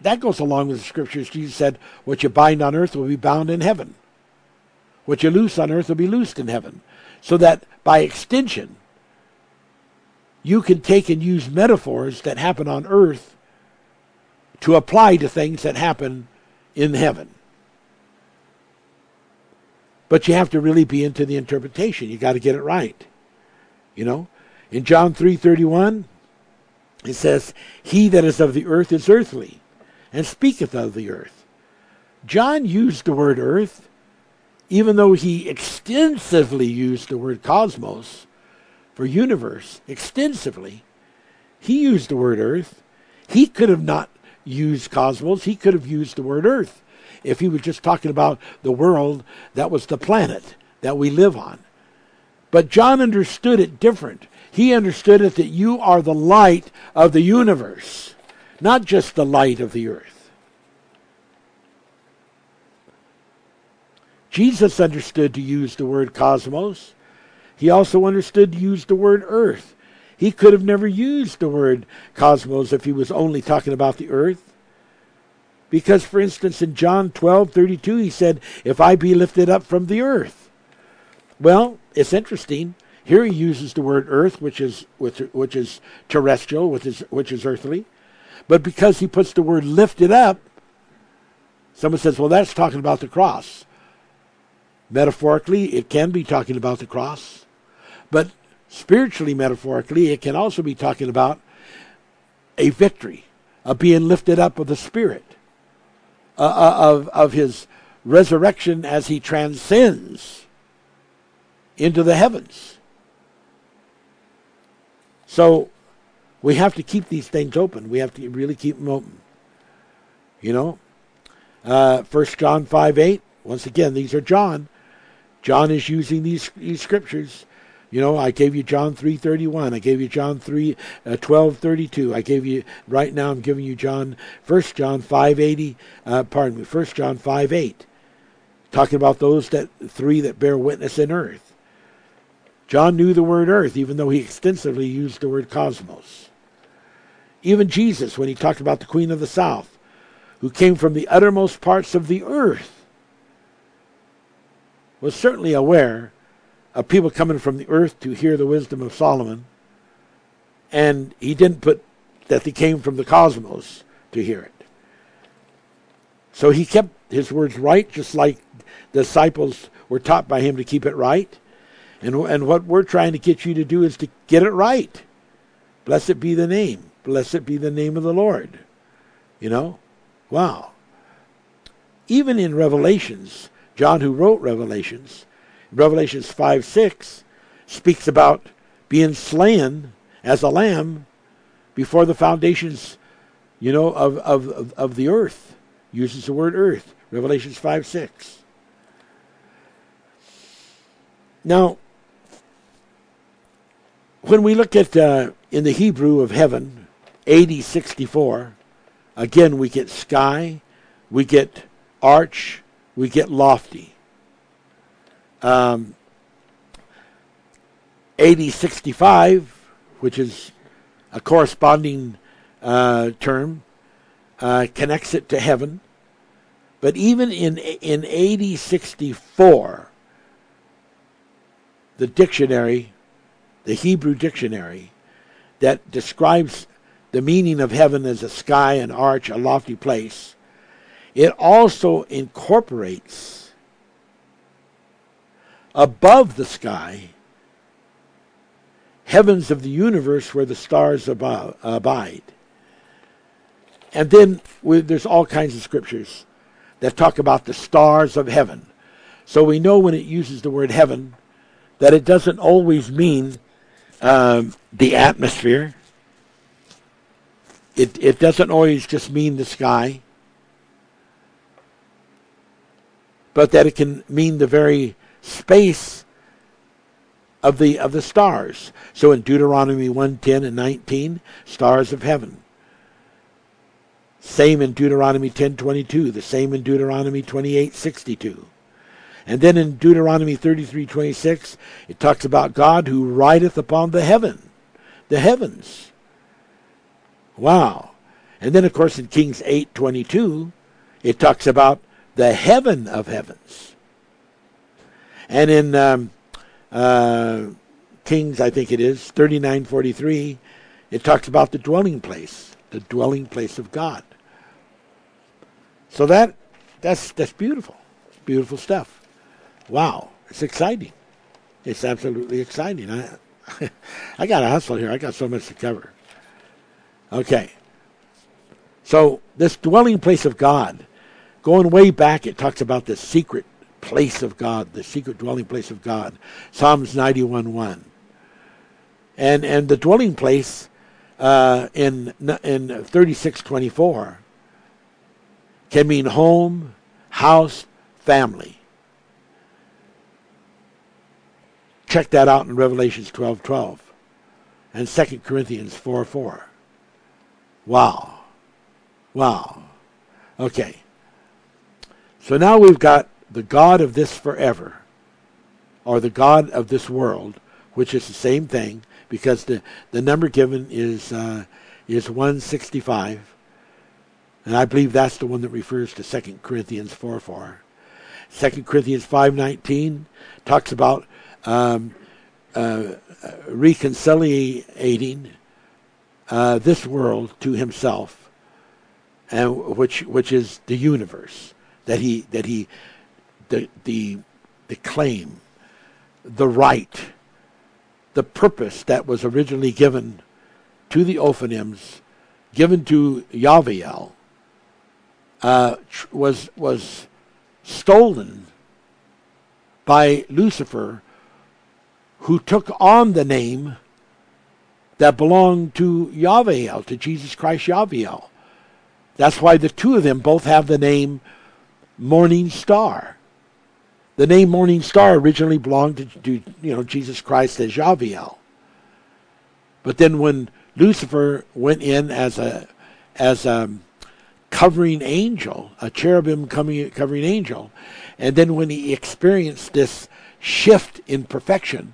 A: that goes along with the scriptures. Jesus said, "What you bind on earth will be bound in heaven." What you loose on earth will be loosed in heaven. So that by extension, you can take and use metaphors that happen on earth to apply to things that happen in heaven. But you have to really be into the interpretation. You got to get it right. You know, in John 3:31 it says, "He that is of the earth is earthly, and speaketh of the earth." John used the word earth even though he extensively used the word cosmos for universe, extensively, he used the word earth. He could have not used cosmos, he could have used the word earth if he was just talking about the world that was the planet that we live on. But John understood it different. He understood it that you are the light of the universe, not just the light of the earth. Jesus understood to use the word cosmos. He also understood to use the word earth. He could have never used the word cosmos if he was only talking about the earth. Because, for instance, in John 12 32, he said, If I be lifted up from the earth. Well, it's interesting. Here he uses the word earth, which is which, which is terrestrial, which is which is earthly. But because he puts the word lifted up, someone says, well, that's talking about the cross. Metaphorically, it can be talking about the cross. But spiritually, metaphorically, it can also be talking about a victory, of being lifted up of the Spirit, uh, of, of his resurrection as he transcends into the heavens. So we have to keep these things open. We have to really keep them open. You know, uh, First John five eight. Once again, these are John. John is using these, these scriptures. You know, I gave you John three thirty one. I gave you John three uh, twelve thirty two. I gave you right now. I'm giving you John First John five eighty. Uh, pardon me. First John 5:8. Talking about those that three that bear witness in earth. John knew the word earth, even though he extensively used the word cosmos. Even Jesus, when he talked about the Queen of the South, who came from the uttermost parts of the earth, was certainly aware of people coming from the earth to hear the wisdom of Solomon. And he didn't put that they came from the cosmos to hear it. So he kept his words right, just like disciples were taught by him to keep it right. And, and what we're trying to get you to do is to get it right. Blessed be the name. Blessed be the name of the Lord. You know? Wow. Even in Revelations, John, who wrote Revelations, Revelations 5 6, speaks about being slain as a lamb before the foundations, you know, of, of, of, the earth. Uses the word earth. Revelations 5 6. Now, when we look at uh, in the Hebrew of heaven, 8064, again we get sky, we get arch, we get lofty. Um, 8065, which is a corresponding uh, term, uh, connects it to heaven. But even in in 8064, the dictionary, the Hebrew dictionary, that describes the meaning of heaven as a sky, an arch, a lofty place, it also incorporates above the sky heavens of the universe where the stars abide. And then there's all kinds of scriptures that talk about the stars of heaven. So we know when it uses the word heaven that it doesn't always mean um, the atmosphere. It, it doesn't always just mean the sky, but that it can mean the very space of the of the stars. So in Deuteronomy 1:10 and 19, stars of heaven. Same in Deuteronomy 10:22, the same in Deuteronomy 28:62. And then in Deuteronomy 33:26, it talks about God who rideth upon the heaven, the heavens. Wow. And then, of course, in Kings 8.22, it talks about the heaven of heavens. And in um, uh, Kings, I think it is, 39.43, it talks about the dwelling place, the dwelling place of God. So that that's that's beautiful. Beautiful stuff. Wow. It's exciting. It's absolutely exciting. I I got to hustle here. I got so much to cover. Okay. So, this dwelling place of God, going way back, it talks about the secret place of God, the secret dwelling place of God. Psalms 91 1. And, and the dwelling place uh, in, in 3624 can mean home, house, family. Check that out in Revelations 12 12 and 2 Corinthians 4 4. Wow. Wow. Okay. So now we've got the God of this forever, or the God of this world, which is the same thing because the, the number given is uh, is 165. And I believe that's the one that refers to 2 Corinthians 4 4. 2 Corinthians 5.19 talks about um, uh, reconciliating uh, this world to himself, and which which is the universe that he that he the the the claim, the right, the purpose that was originally given to the Ophanims, given to Yaviel, uh, was was stolen by Lucifer, who took on the name that belonged to Yaviel, to Jesus Christ Yaviel. That's why the two of them both have the name Morning Star. The name Morning Star originally belonged to, to you know Jesus Christ as Javiel. But then when Lucifer went in as a as a covering angel, a cherubim coming, covering angel, and then when he experienced this shift in perfection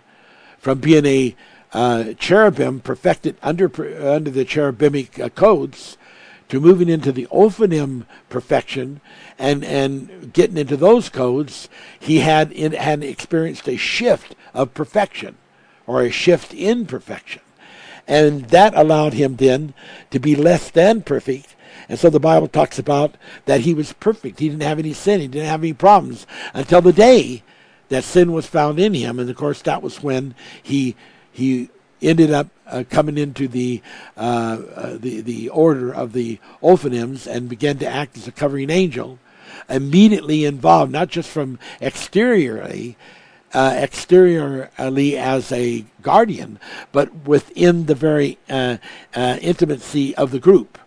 A: from being a uh, cherubim perfected under under the cherubic uh, codes to moving into the Ophanim perfection and and getting into those codes, he had in, had experienced a shift of perfection, or a shift in perfection, and that allowed him then to be less than perfect. And so the Bible talks about that he was perfect. He didn't have any sin. He didn't have any problems until the day that sin was found in him. And of course, that was when he he ended up uh, coming into the, uh, uh, the the order of the Ophanims and began to act as a covering angel immediately involved, not just from exteriorly, uh, exteriorly as a guardian, but within the very uh, uh, intimacy of the group,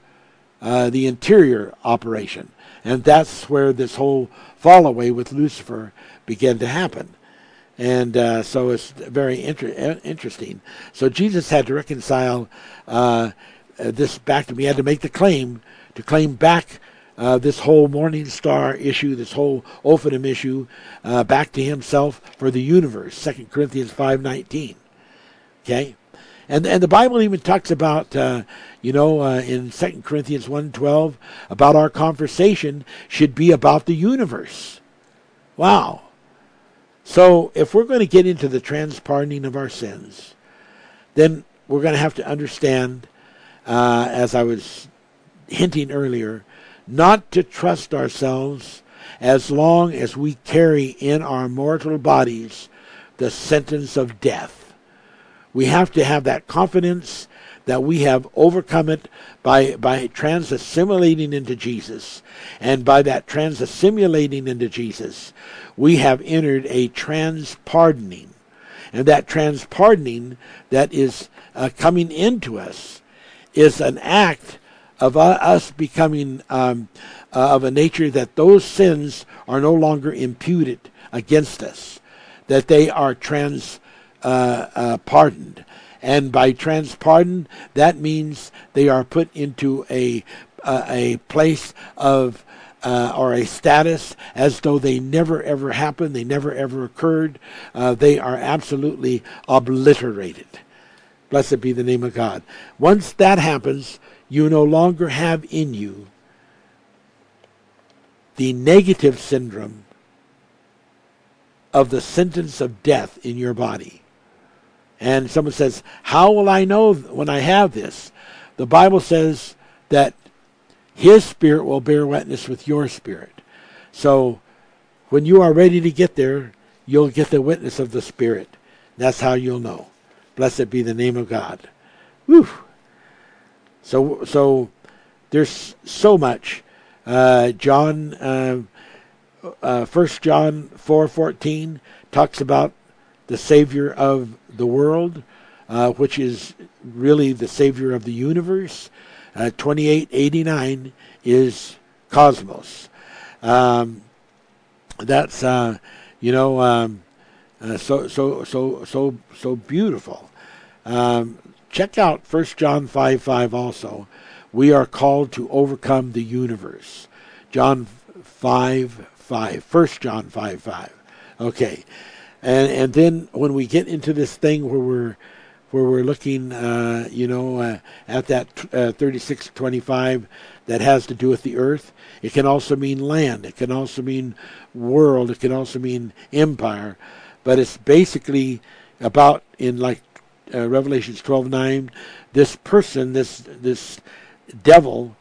A: the interior operation. And that's where this whole fall away with Lucifer began to happen. And uh, so it's very inter- interesting. So Jesus had to reconcile uh, this back to me. Had to make the claim to claim back uh, this whole Morning Star issue, this whole Ophanim issue, uh, back to himself for the universe. Second Corinthians five nineteen. Okay, and and the Bible even talks about uh, you know uh, in Second Corinthians one twelve about our conversation should be about the universe. Wow. So if we're going to get into the transpardoning of our sins, then we're going to have to understand, uh, as I was hinting earlier, not to trust ourselves as long as we carry in our mortal bodies the sentence of death. We have to have that confidence that we have overcome it by, by trans-assimilating into Jesus. And by that trans-assimilating into Jesus, we have entered a trans-pardoning. And that trans-pardoning that is uh, coming into us is an act of us becoming um, uh, of a nature that those sins are no longer imputed against us, that they are trans uh, uh, pardoned. And by trans pardon, that means they are put into a a place of uh, or a status as though they never ever happened, they never ever occurred. Uh, they are absolutely obliterated. Blessed be the name of God. Once that happens, you no longer have in you the negative syndrome of the sentence of death in your body. And someone says, How will I know when I have this? The Bible says that His Spirit will bear witness with your spirit. So when you are ready to get there, you'll get the witness of the Spirit. That's how you'll know. Blessed be the name of God. Whew. So so there's so much. Uh, John, uh, uh, First John four fourteen talks about the Savior of the world, uh, which is really the Savior of the universe. Uh, Twenty eight eighty nine is cosmos. Um, that's uh, you know um, so so so so so beautiful. Um, check out 1 John 5 5 also. We are called to overcome the universe. John 5 5. 1 John 5 5. Okay. And and then when we get into this thing where we're where we're looking, uh, you know, uh, at that uh, 3625 that has to do with the earth. It can also mean land. It can also mean world. It can also mean empire. but it's basically about in like uh, Revelations twelve nine. This person, this this devil,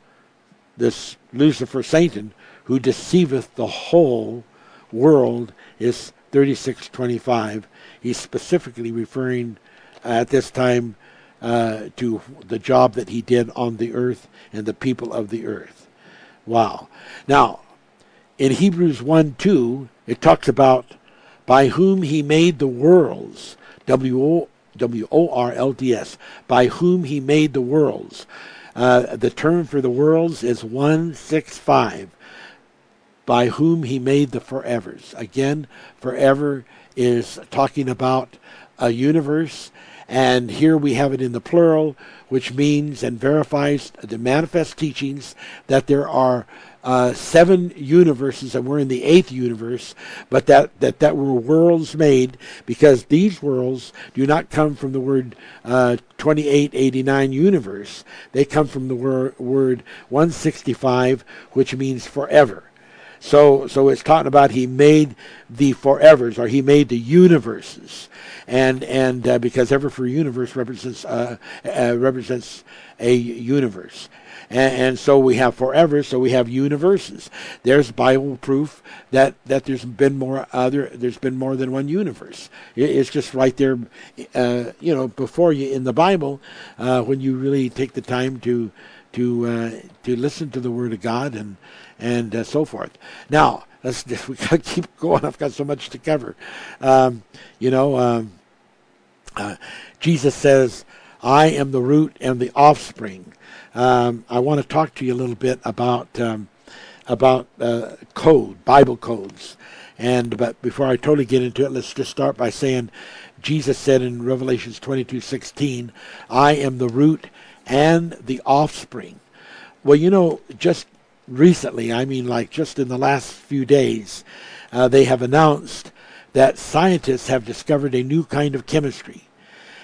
A: this Lucifer, Satan, who deceiveth the whole world, is thirty six twenty five. He's specifically referring at this time uh, to the job that he did on the earth and the people of the earth. Wow. Now, in Hebrews 1 2, it talks about by whom he made the worlds, W O R L D S, by whom he made the worlds. Uh, the term for the worlds is 165, by whom he made the forevers. Again, forever is talking about a universe and here we have it in the plural, which means and verifies the manifest teachings that there are uh, seven universes, and we're in the eighth universe, but that, that, that were worlds made because these worlds do not come from the word uh, 2889 universe. They come from the wor- word 165, which means forever. So, so it's talking about he made the forevers, or he made the universes and and uh, because ever for universe represents uh, uh, represents a universe. And, and, so we have forever, so we have universes. There's Bible proof that, that there's been more other, there's been more than one universe. It's just right there, uh, you know, before you in the Bible, uh, when you really take the time to to uh, to listen to the Word of God and and uh, so forth. Now let's we got to keep going. I've got so much to cover. Um, you know. Um, uh, Jesus says, I am the root and the offspring. Um, I want to talk to you a little bit about um, about uh, code, Bible codes. And but before I totally get into it, let's just start by saying Jesus said in Revelations 22:16, "I am the root and the offspring." Well, you know, just recently, I mean, like just in the last few days, uh, they have announced that scientists have discovered a new kind of chemistry.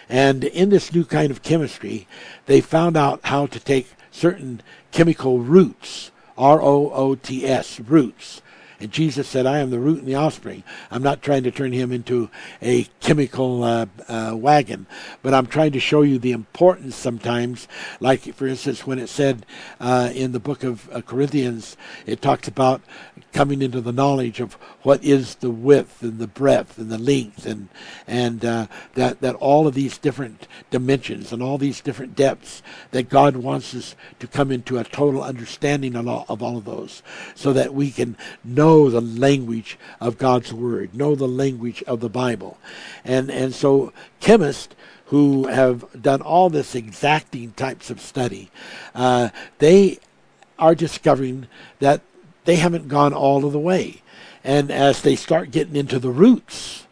A: And in this new kind of chemistry, they found out how to take certain chemical roots, R O O T S, roots, and Jesus said, I am the root and the offspring. I'm not trying to turn him into a chemical uh, uh, wagon, but I'm trying to show you the importance sometimes. Like, for instance, when it said uh, in the book of uh, Corinthians, it talks about coming into the knowledge of what is the width and the breadth and the length, and and uh, that that all of these different dimensions and all these different depths that God wants us to come into a total understanding of all of, all of those, so that we can know the language of God's Word, know the language of the Bible. And, and so chemists who have done all this exacting types of study, uh, they are discovering that they haven't gone all of the way. And as they start getting into the roots,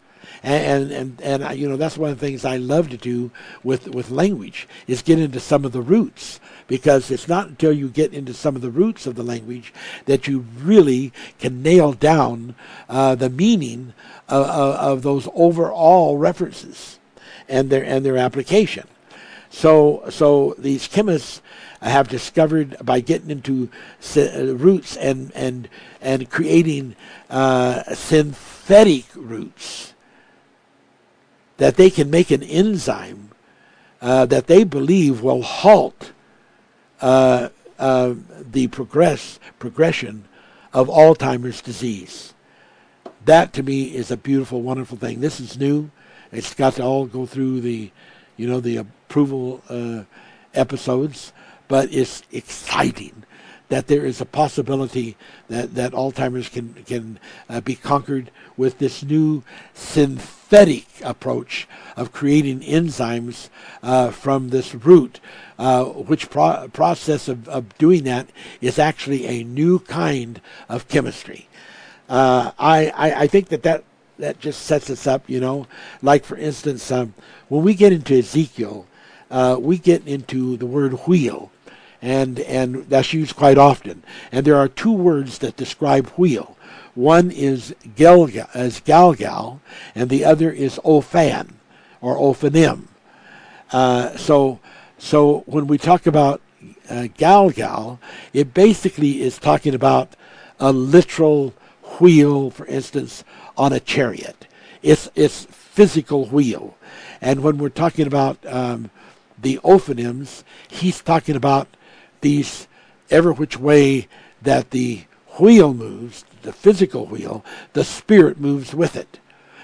A: and and and, and you know that's one of the things I love to do with with language is get into some of the roots because it's not until you get into some of the roots of the language that you really can nail down uh, the meaning of, of, of, those overall references and their and their application. So so these chemists have discovered by getting into roots and and and creating uh, synthetic roots that they can make an enzyme uh, that they believe will halt uh, uh, the progress progression of Alzheimer's disease. That to me is a beautiful, wonderful thing. This is new. It's got to all go through the, you know, the approval uh, episodes, but it's exciting that there is a possibility that, that Alzheimer's can can uh, be conquered with this new synthetic approach of creating enzymes uh, from this root, uh, which pro- process of, of, doing that is actually a new kind of chemistry. Uh, I, I, I, think that, that that just sets us up, you know. Like, for instance, um, when we get into Ezekiel, uh, we get into the word wheel and and that's used quite often. And there are two words that describe wheel. One is Gilgal, is Galgal, and the other is Ophan or Ophanim. Uh, so, so when we talk about uh, Galgal, it basically is talking about a literal wheel, for instance, on a chariot. it's it's physical wheel. And when we're talking about um, the ophanims, he's talking about these ever which way that the wheel moves, the physical wheel, the spirit moves with it.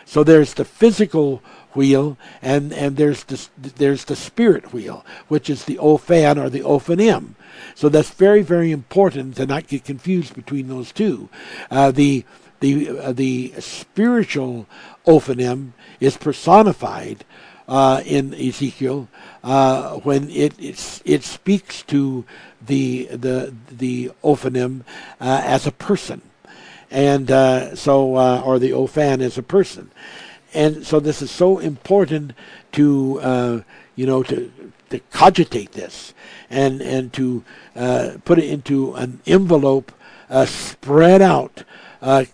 A: So there's the physical wheel, and, and there's the, there's the spirit wheel, which is the ophan or the ophanim. So that's very, very important to not get confused between those two. Uh, the the uh, the spiritual ophanim is personified uh, in Ezekiel uh, when it it speaks to the the the ophanim uh, as a person, and uh, so uh, or the ophan as a person, and so this is so important to uh, you know to to cogitate this and and to put it into an envelope spread out,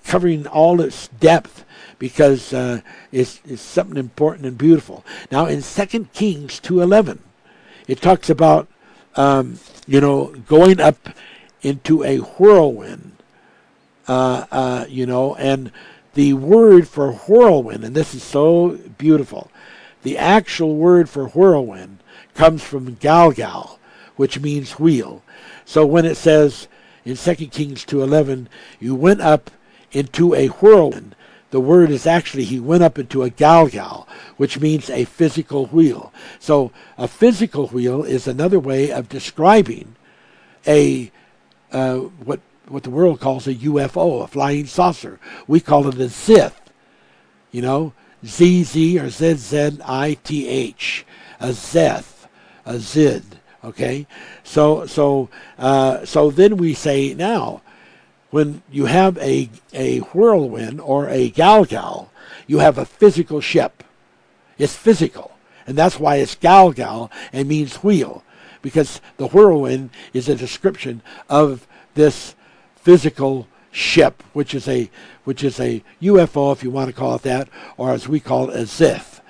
A: covering all its depth because uh, it's, it's something important and beautiful. Now, in Second Kings 2.11, it talks about, um, you know, going up into a whirlwind, uh, uh, you know, and the word for whirlwind, and this is so beautiful, the actual word for whirlwind comes from galgal, which means wheel. So when it says in 2 Kings 2.11, you went up into a whirlwind, the word is actually he went up into a galgal, which means a physical wheel. So a physical wheel is another way of describing a uh, what what the world calls a UFO, a flying saucer. We call it a zith. You know, Z Z or Z Z I T H, a zeth, a zid. Okay, so so uh, so then we say now when you have a, a whirlwind or a galgal, you have a physical ship. It's physical. And that's why it's galgal and means wheel, because the whirlwind is a description of this physical ship, which is a which is a UFO, if you want to call it that, or as we call it, a Zith.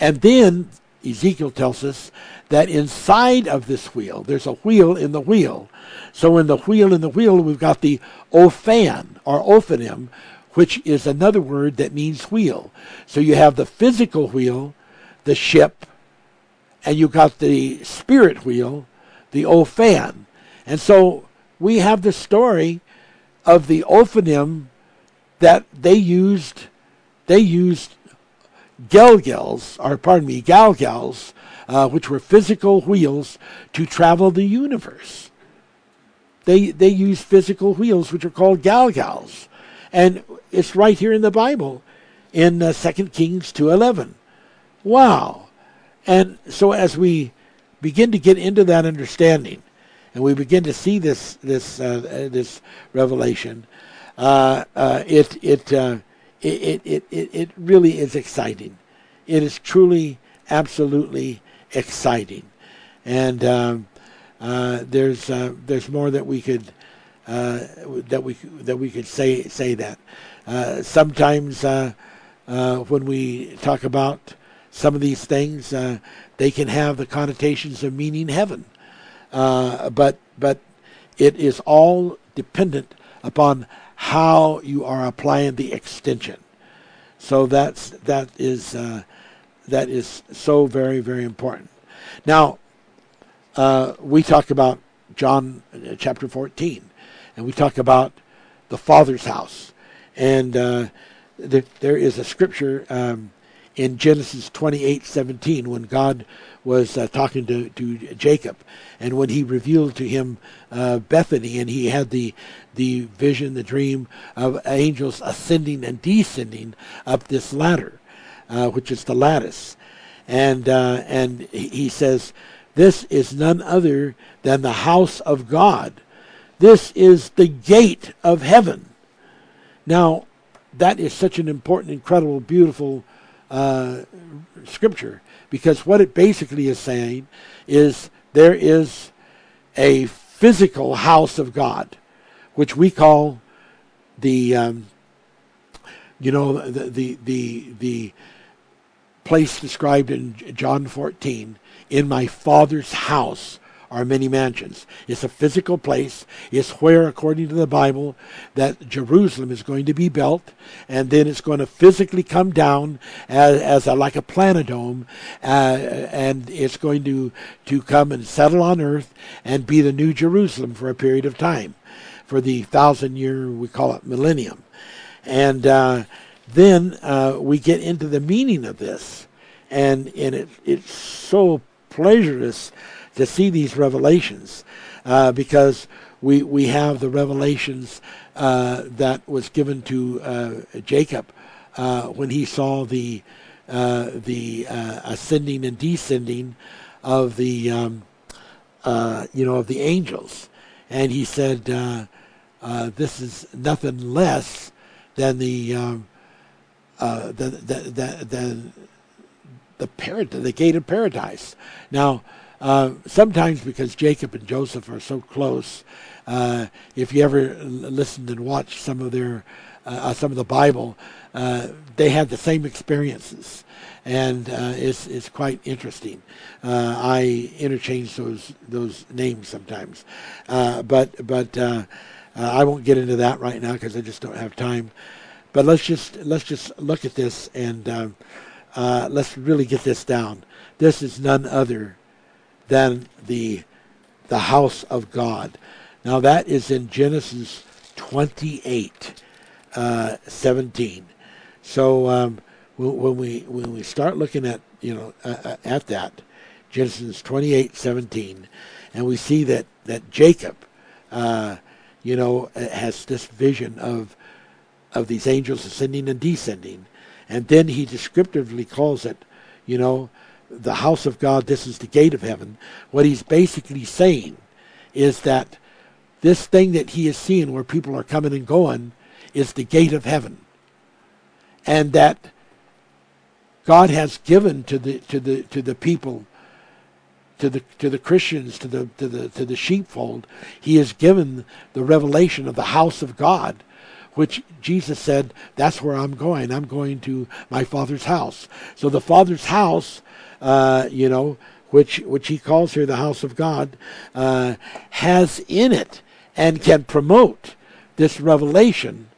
A: And then Ezekiel tells us that inside of this wheel, there's a wheel in the wheel. So in the wheel in the wheel, we've got the ophan or ophanim, which is another word that means wheel. So you have the physical wheel, the ship, and you got the spirit wheel, the ophan. And so we have the story of the ophanim that they used they used gelgels, or pardon me, galgals, uh, which were physical wheels to travel the universe they they use physical wheels, which are called galgals, and it's right here in the Bible, in uh, Second Kings two eleven. Wow! And so as we begin to get into that understanding, and we begin to see this this uh, this revelation, uh, uh, it it, uh, it it it it really is exciting. It is truly, absolutely exciting, and um, uh, there's uh, there's more that we could uh, that we that we could say say that. Uh, sometimes uh, when we talk about some of these things, they can have the connotations of meaning heaven, but but it is all dependent upon how you are applying the extension. So that's that is that is so very very important. Now uh, we talk about John uh, chapter 14, and we talk about the Father's house. And uh, there, there is a scripture um, in Genesis 28 17 when God was uh, talking to, to Jacob, and when he revealed to him uh, Bethany, and he had the the vision, the dream of angels ascending and descending up this ladder, which is the lattice, and and he says this is none other than the house of God. This is the gate of heaven. Now, that is such an important, incredible, beautiful uh, scripture because what it basically is saying is there is a physical house of God, which we call the, um, you know, the, the, the, the place described in John 14 in my Father's house are many mansions. It's a physical place. It's where, according to the Bible, that Jerusalem is going to be built, and then it's going to physically come down as, as a, like a planetome, uh, and it's going to, to come and settle on earth and be the new Jerusalem for a period of time, for the thousand year, we call it millennium. And uh, then uh, we get into the meaning of this. And, and it, it's so pleasurous to see these revelations uh, because we, we have the revelations uh, that was given to uh, Jacob uh, when he saw the, uh, the ascending and descending of the, um, you know, of the angels. And he said, this is nothing less than the um, uh, the, the, the, the, the gate of paradise. Now, uh, sometimes because Jacob and Joseph are so close, uh, if you ever listened and watched some of their uh, uh some of the Bible, uh, they had the same experiences, and uh, it's it's quite interesting. I interchange those those names sometimes, but but I won't get into that right now because I just don't have time. But let's just let's just look at this and um, uh, let's really get this down. This is none other than the the house of God. Now that is in Genesis 28, uh, 17. So um, when we when we start looking at you know uh, uh at that Genesis 28, 17, and we see that that Jacob, uh, you know, has this vision of of these angels ascending and descending. And then he descriptively calls it, you know, the house of God, this is the gate of heaven. What he's basically saying is that this thing that he is seeing where people are coming and going is the gate of heaven. And that God has given to the to the to the people to the to the Christians to the to the to the sheepfold he has given the revelation of the house of God which Jesus said, That's where I'm going. I'm going to my Father's house. So the Father's house, uh, you know, which, which he calls here the house of God, uh, has in it and can promote this revelation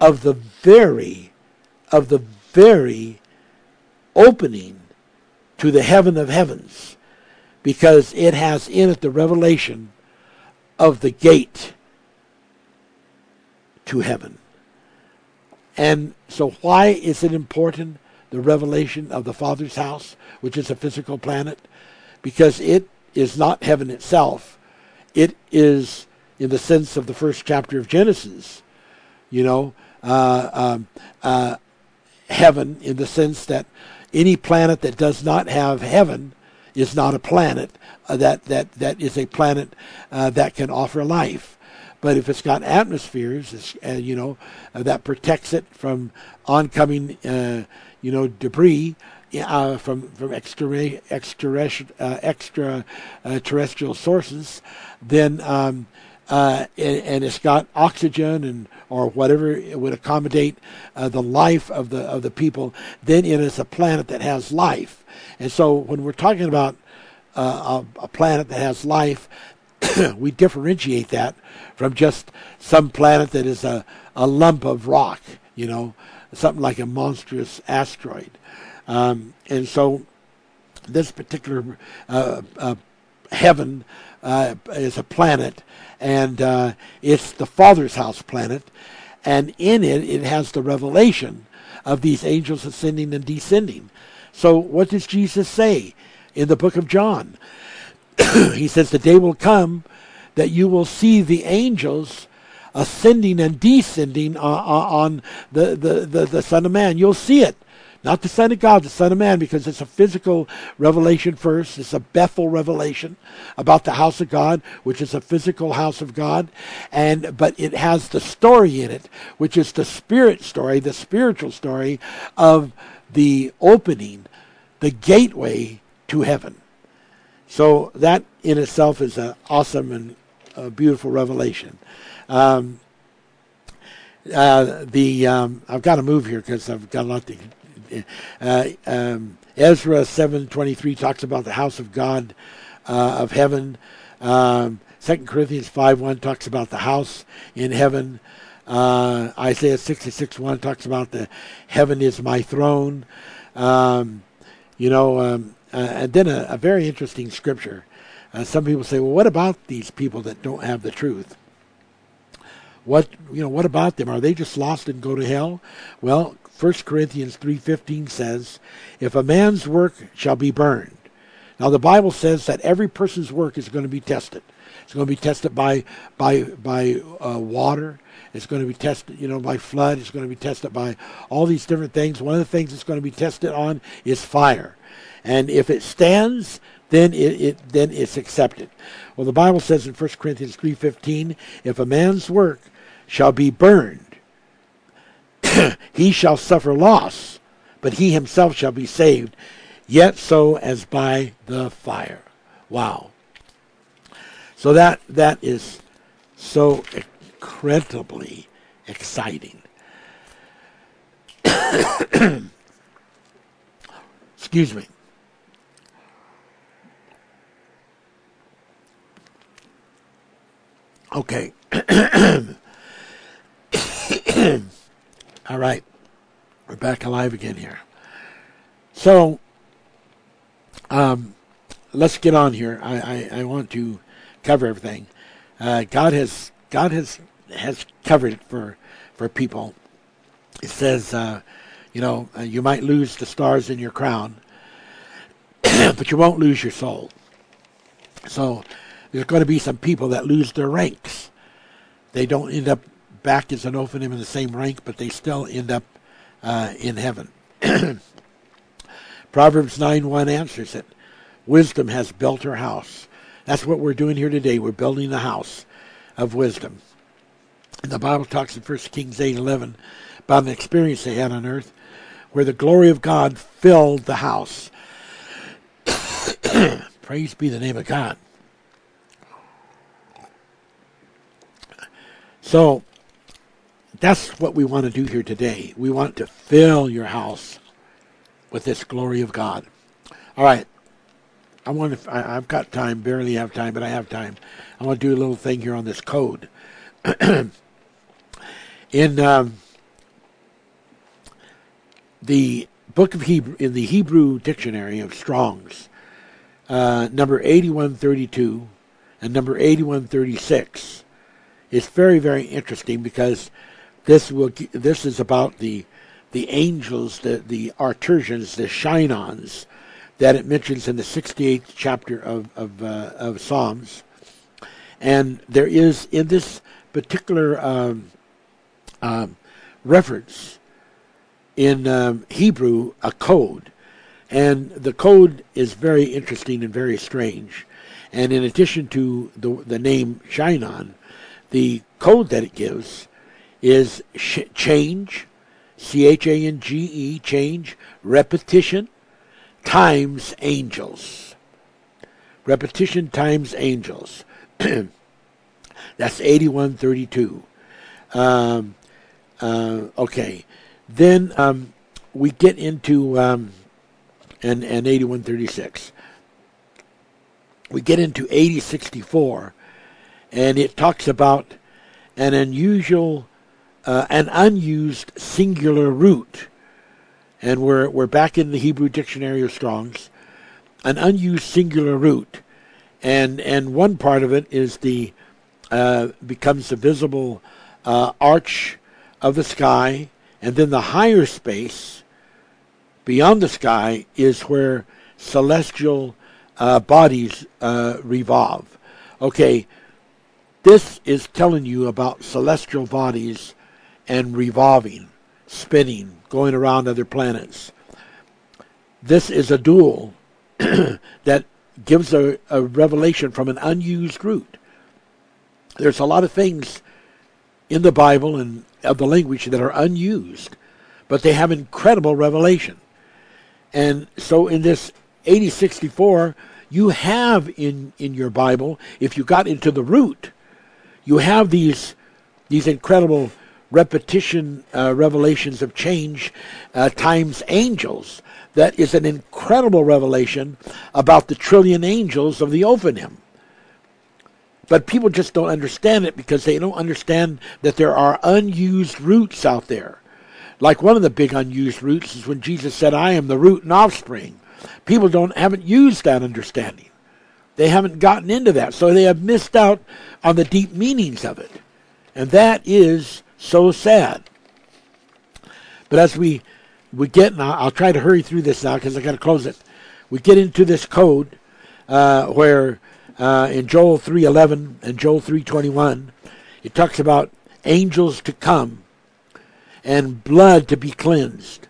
A: of the very, of the very opening to the heaven of heavens because it has in it the revelation of the gate to heaven. And so, why is it important, the revelation of the Father's house, which is a physical planet? Because it is not heaven itself. It is, in the sense of the first chapter of Genesis, you know, uh, um, uh, heaven in the sense that any planet that does not have heaven is not a planet. Uh, that that that is a planet uh, that can offer life. But if it's got atmospheres, uh, you know, uh, that protects it from oncoming, uh, you know, debris uh, from from extra extra uh, extra uh, terrestrial sources, then um, and, and, it's got oxygen and or whatever it would accommodate the life of the of the people, then it is a planet that has life. And so when we're talking about a, a planet that has life, we differentiate that from just some planet that is a, a lump of rock, you know, something like a monstrous asteroid. Um, and so this particular uh, uh, heaven uh, is a planet, and uh, it's the Father's house planet, and in it, it has the revelation of these angels ascending and descending. So, what does Jesus say in the book of John? he says, The day will come that you will see the angels ascending and descending on, the, the, the, the Son of Man. You'll see it. Not the Son of God, the Son of Man, because it's a physical revelation first. It's a Bethel revelation about the house of God, which is a physical house of God. And but it has the story in it, which is the spirit story, the spiritual story of the opening, the gateway to heaven. So that in itself is an awesome and beautiful revelation. Um, uh, the um, I've got to move here because I've got a lot to. Uh, um, Ezra seven twenty three talks about the house of God uh, of heaven. Um, 2 Corinthians 5 1 talks about the house in heaven. Uh, Isaiah 66 1 talks about the heaven is my throne. Um, you know, um, and then a, a, very interesting scripture. Uh, some people say, well, what about these people that don't have the truth? What you know? What about them? Are they just lost and go to hell? Well, 1 Corinthians three fifteen says, "If a man's work shall be burned." Now the Bible says that every person's work is going to be tested. It's going to be tested by by by uh, water. It's going to be tested, you know, by flood. It's going to be tested by all these different things. One of the things it's going to be tested on is fire, and if it stands, then it, it then it's accepted. Well, the Bible says in 1 Corinthians three fifteen, if a man's work shall be burned, he shall suffer loss, but he himself shall be saved, yet so as by the fire. Wow. So that that is so incredibly exciting. Excuse me. Okay. All right. We're back alive again here. So, um, let's get on here. I, I, I want to cover everything. Uh, God has God has has covered it for for people. It says, uh, you know, uh, you might lose the stars in your crown, but you won't lose your soul. So there's going to be some people that lose their ranks. They don't end up back as an Ophanim in the same rank, but they still end up uh, in heaven. Proverbs 9 1 answers it. Wisdom has built her house. That's what we're doing here today. We're building the house of wisdom. And the Bible talks in 1 Kings 8 11 about an experience they had on earth where the glory of God filled the house. Praise be the name of God. So that's what we want to do here today. We want to fill your house with this glory of God. All right. I want to, I, have got time, barely have time, but I have time. I want to do a little thing here on this code. in um, the book of Hebrew, in the Hebrew dictionary of Strong's, uh, number 8132 and number 8136 it's very, very interesting because this will this is about the the angels, the the Arturians, the Shinons, that it mentions in the 68th chapter of of, uh, of Psalms, and there is in this particular um, um, reference in um, Hebrew a code, and the code is very interesting and very strange. And in addition to the the name Shinon, the code that it gives is change, C H A N G E, change, repetition, times angels. Repetition times angels. That's 8132. Um, uh, okay. Then um, we get into, um, and, and 8136. We get into 8064, and it talks about an unusual, uh, an unused singular root and we're, we're back in the Hebrew Dictionary of Strong's, an unused singular root. And, and one part of it is the, uh, becomes the visible uh, arch of the sky, and then the higher space beyond the sky is where celestial uh, bodies uh, revolve. Okay, this is telling you about celestial bodies and revolving, spinning, going around other planets. This is a dual that gives a, a revelation from an unused root. There's a lot of things in the Bible and of the language that are unused, but they have incredible revelation. And so in this 8064, you have in, in your Bible, if you got into the root, you have these these incredible repetition uh, revelations of change uh, times angels. That is an incredible revelation about the trillion angels of the Ophanim. But people just don't understand it because they don't understand that there are unused roots out there. Like one of the big unused roots is when Jesus said, I am the root and offspring. People don't haven't used that understanding. They haven't gotten into that. So they have missed out on the deep meanings of it. And that is so sad. But as we we get, and I'll, try to hurry through this now because I got to close it. We get into this code uh, where uh, in Joel 3:11 and Joel 3:21, it talks about angels to come and blood to be cleansed.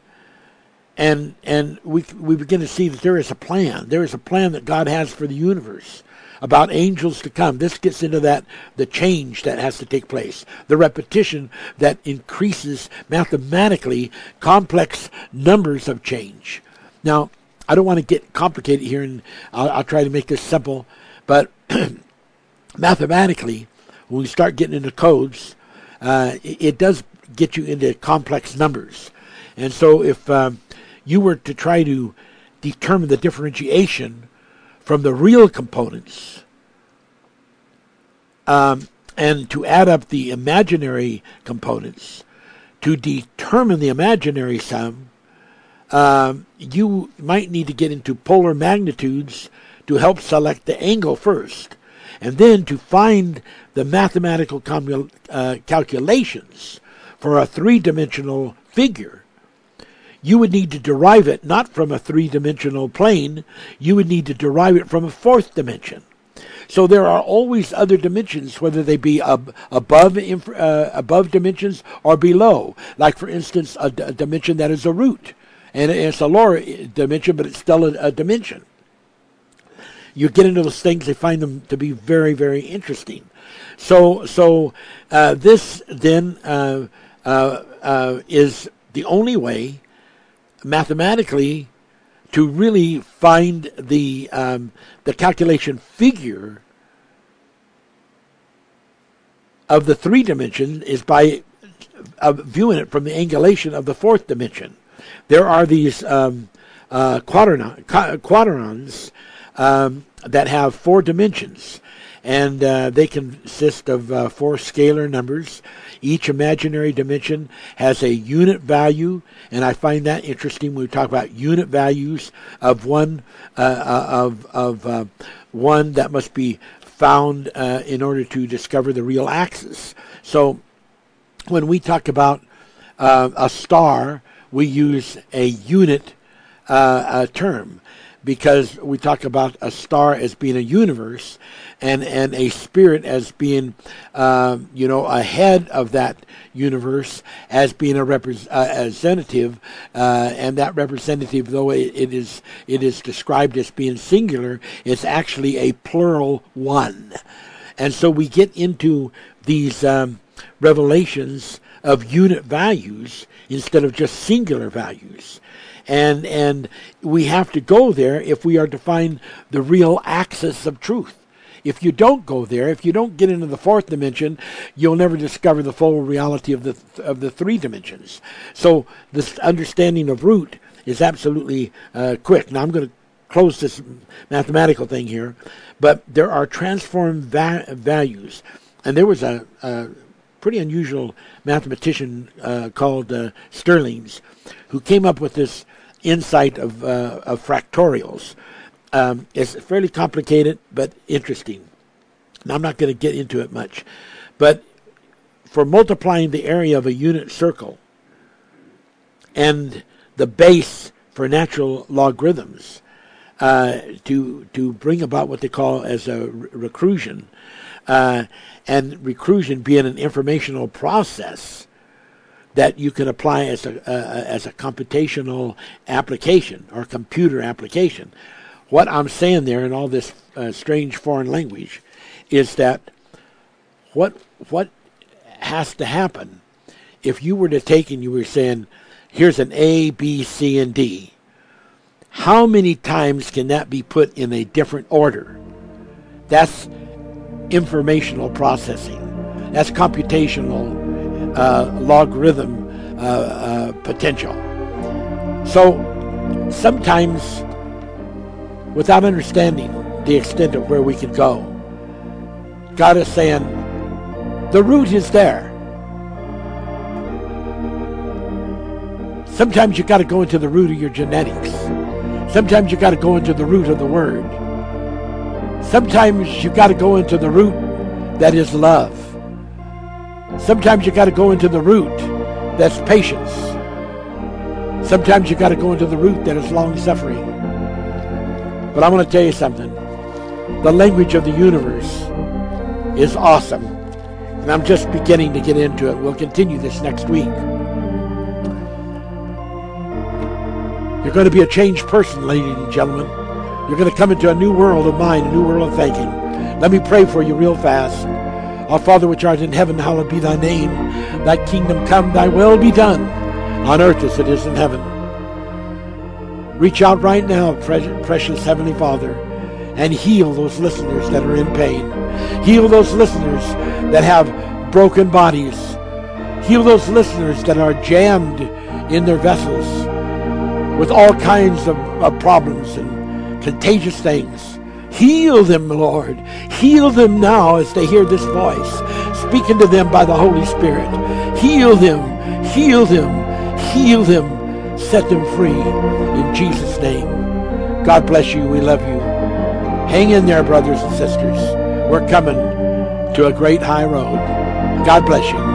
A: And and we we begin to see that there is a plan. There is a plan that God has for the universe about angels to come. This gets into that the change that has to take place, the repetition that increases mathematically complex numbers of change. Now, I don't want to get complicated here, and I'll, I'll try to make this simple. But mathematically, when we start getting into codes, uh, it, it, does get you into complex numbers. And so if um, you were to try to determine the differentiation from the real components um, and to add up the imaginary components to determine the imaginary sum, um, you might need to get into polar magnitudes to help select the angle first, and then to find the mathematical uh, calculations for a three dimensional figure. You would need to derive it not from a three dimensional plane, you would need to derive it from a fourth dimension. So there are always other dimensions, whether they be ab- above uh, above dimensions or below. Like for instance, a, d- a dimension that is a root, and it's a lower dimension, but it's still a, a dimension you get into those things, they find them to be very, very interesting. So, so uh, this then uh, uh, uh, is the only way mathematically to really find the um, the calculation figure of the three dimension is by uh, viewing it from the angulation of the fourth dimension. There are these um, uh, quadrons um, that have four dimensions, and uh, they consist of uh, four scalar numbers. Each imaginary dimension has a unit value, and I find that interesting when we talk about unit values of one uh, uh of of uh, one that must be found uh, in order to discover the real axis. So, when we talk about a star, we use a unit term because we talk about a star as being a universe and, and a spirit as being, um, you know, ahead of that universe as being a representative, uh, and that representative, though it, it is it is described as being singular, is actually a plural one, and so we get into these um, revelations of unit values instead of just singular values and and we have to go there if we are to find the real axis of truth. If you don't go there, if you don't get into the fourth dimension, you'll never discover the full reality of the of the three dimensions. So this understanding of root is absolutely uh, quick. Now I'm going to close this mathematical thing here, but there are transformed va- values, and there was a, a pretty unusual mathematician uh, called uh, Stirling's who came up with this insight of, uh, of fractorials. Um, it's fairly complicated, but interesting. I'm not going to get into it much, but for multiplying the area of a unit circle and the base for natural logarithms uh, to to bring about what they call as a recursion, uh, and recursion being an informational process that you can apply as a uh, as a computational application or computer application. What I'm saying there in all this uh, strange foreign language is that what what has to happen if you were to take and you were saying here's an A, B, C, and D. How many times can that be put in a different order? That's informational processing. That's computational uh, logarithm uh, uh, potential. So sometimes, without understanding the extent of where we could go, God is saying, the root is there. Sometimes you got to go into the root of your genetics. Sometimes you got to go into the root of the word. Sometimes you got to go into the root that is love. Sometimes you got to go into the root that's patience. Sometimes you got to go into the root that is long suffering. But I'm going to tell you something. The language of the universe is awesome. And I'm just beginning to get into it. We'll continue this next week. You're going to be a changed person, ladies and gentlemen. You're going to come into a new world of mind, a new world of thinking. Let me pray for you real fast. Our Father which art in heaven, hallowed be thy name. Thy kingdom come, thy will be done, on earth as it is in heaven. Reach out right now, precious Heavenly Father, and heal those listeners that are in pain. Heal those listeners that have broken bodies. Heal those listeners that are jammed in their vessels with all kinds of, of problems and contagious things. Heal them, Lord. Heal them now as they hear this voice, speaking to them by the Holy Spirit. Heal them, heal them, heal them, set them free Jesus' name. God bless you. We love you. Hang in there, brothers and sisters. We're coming to a great high road. God bless you.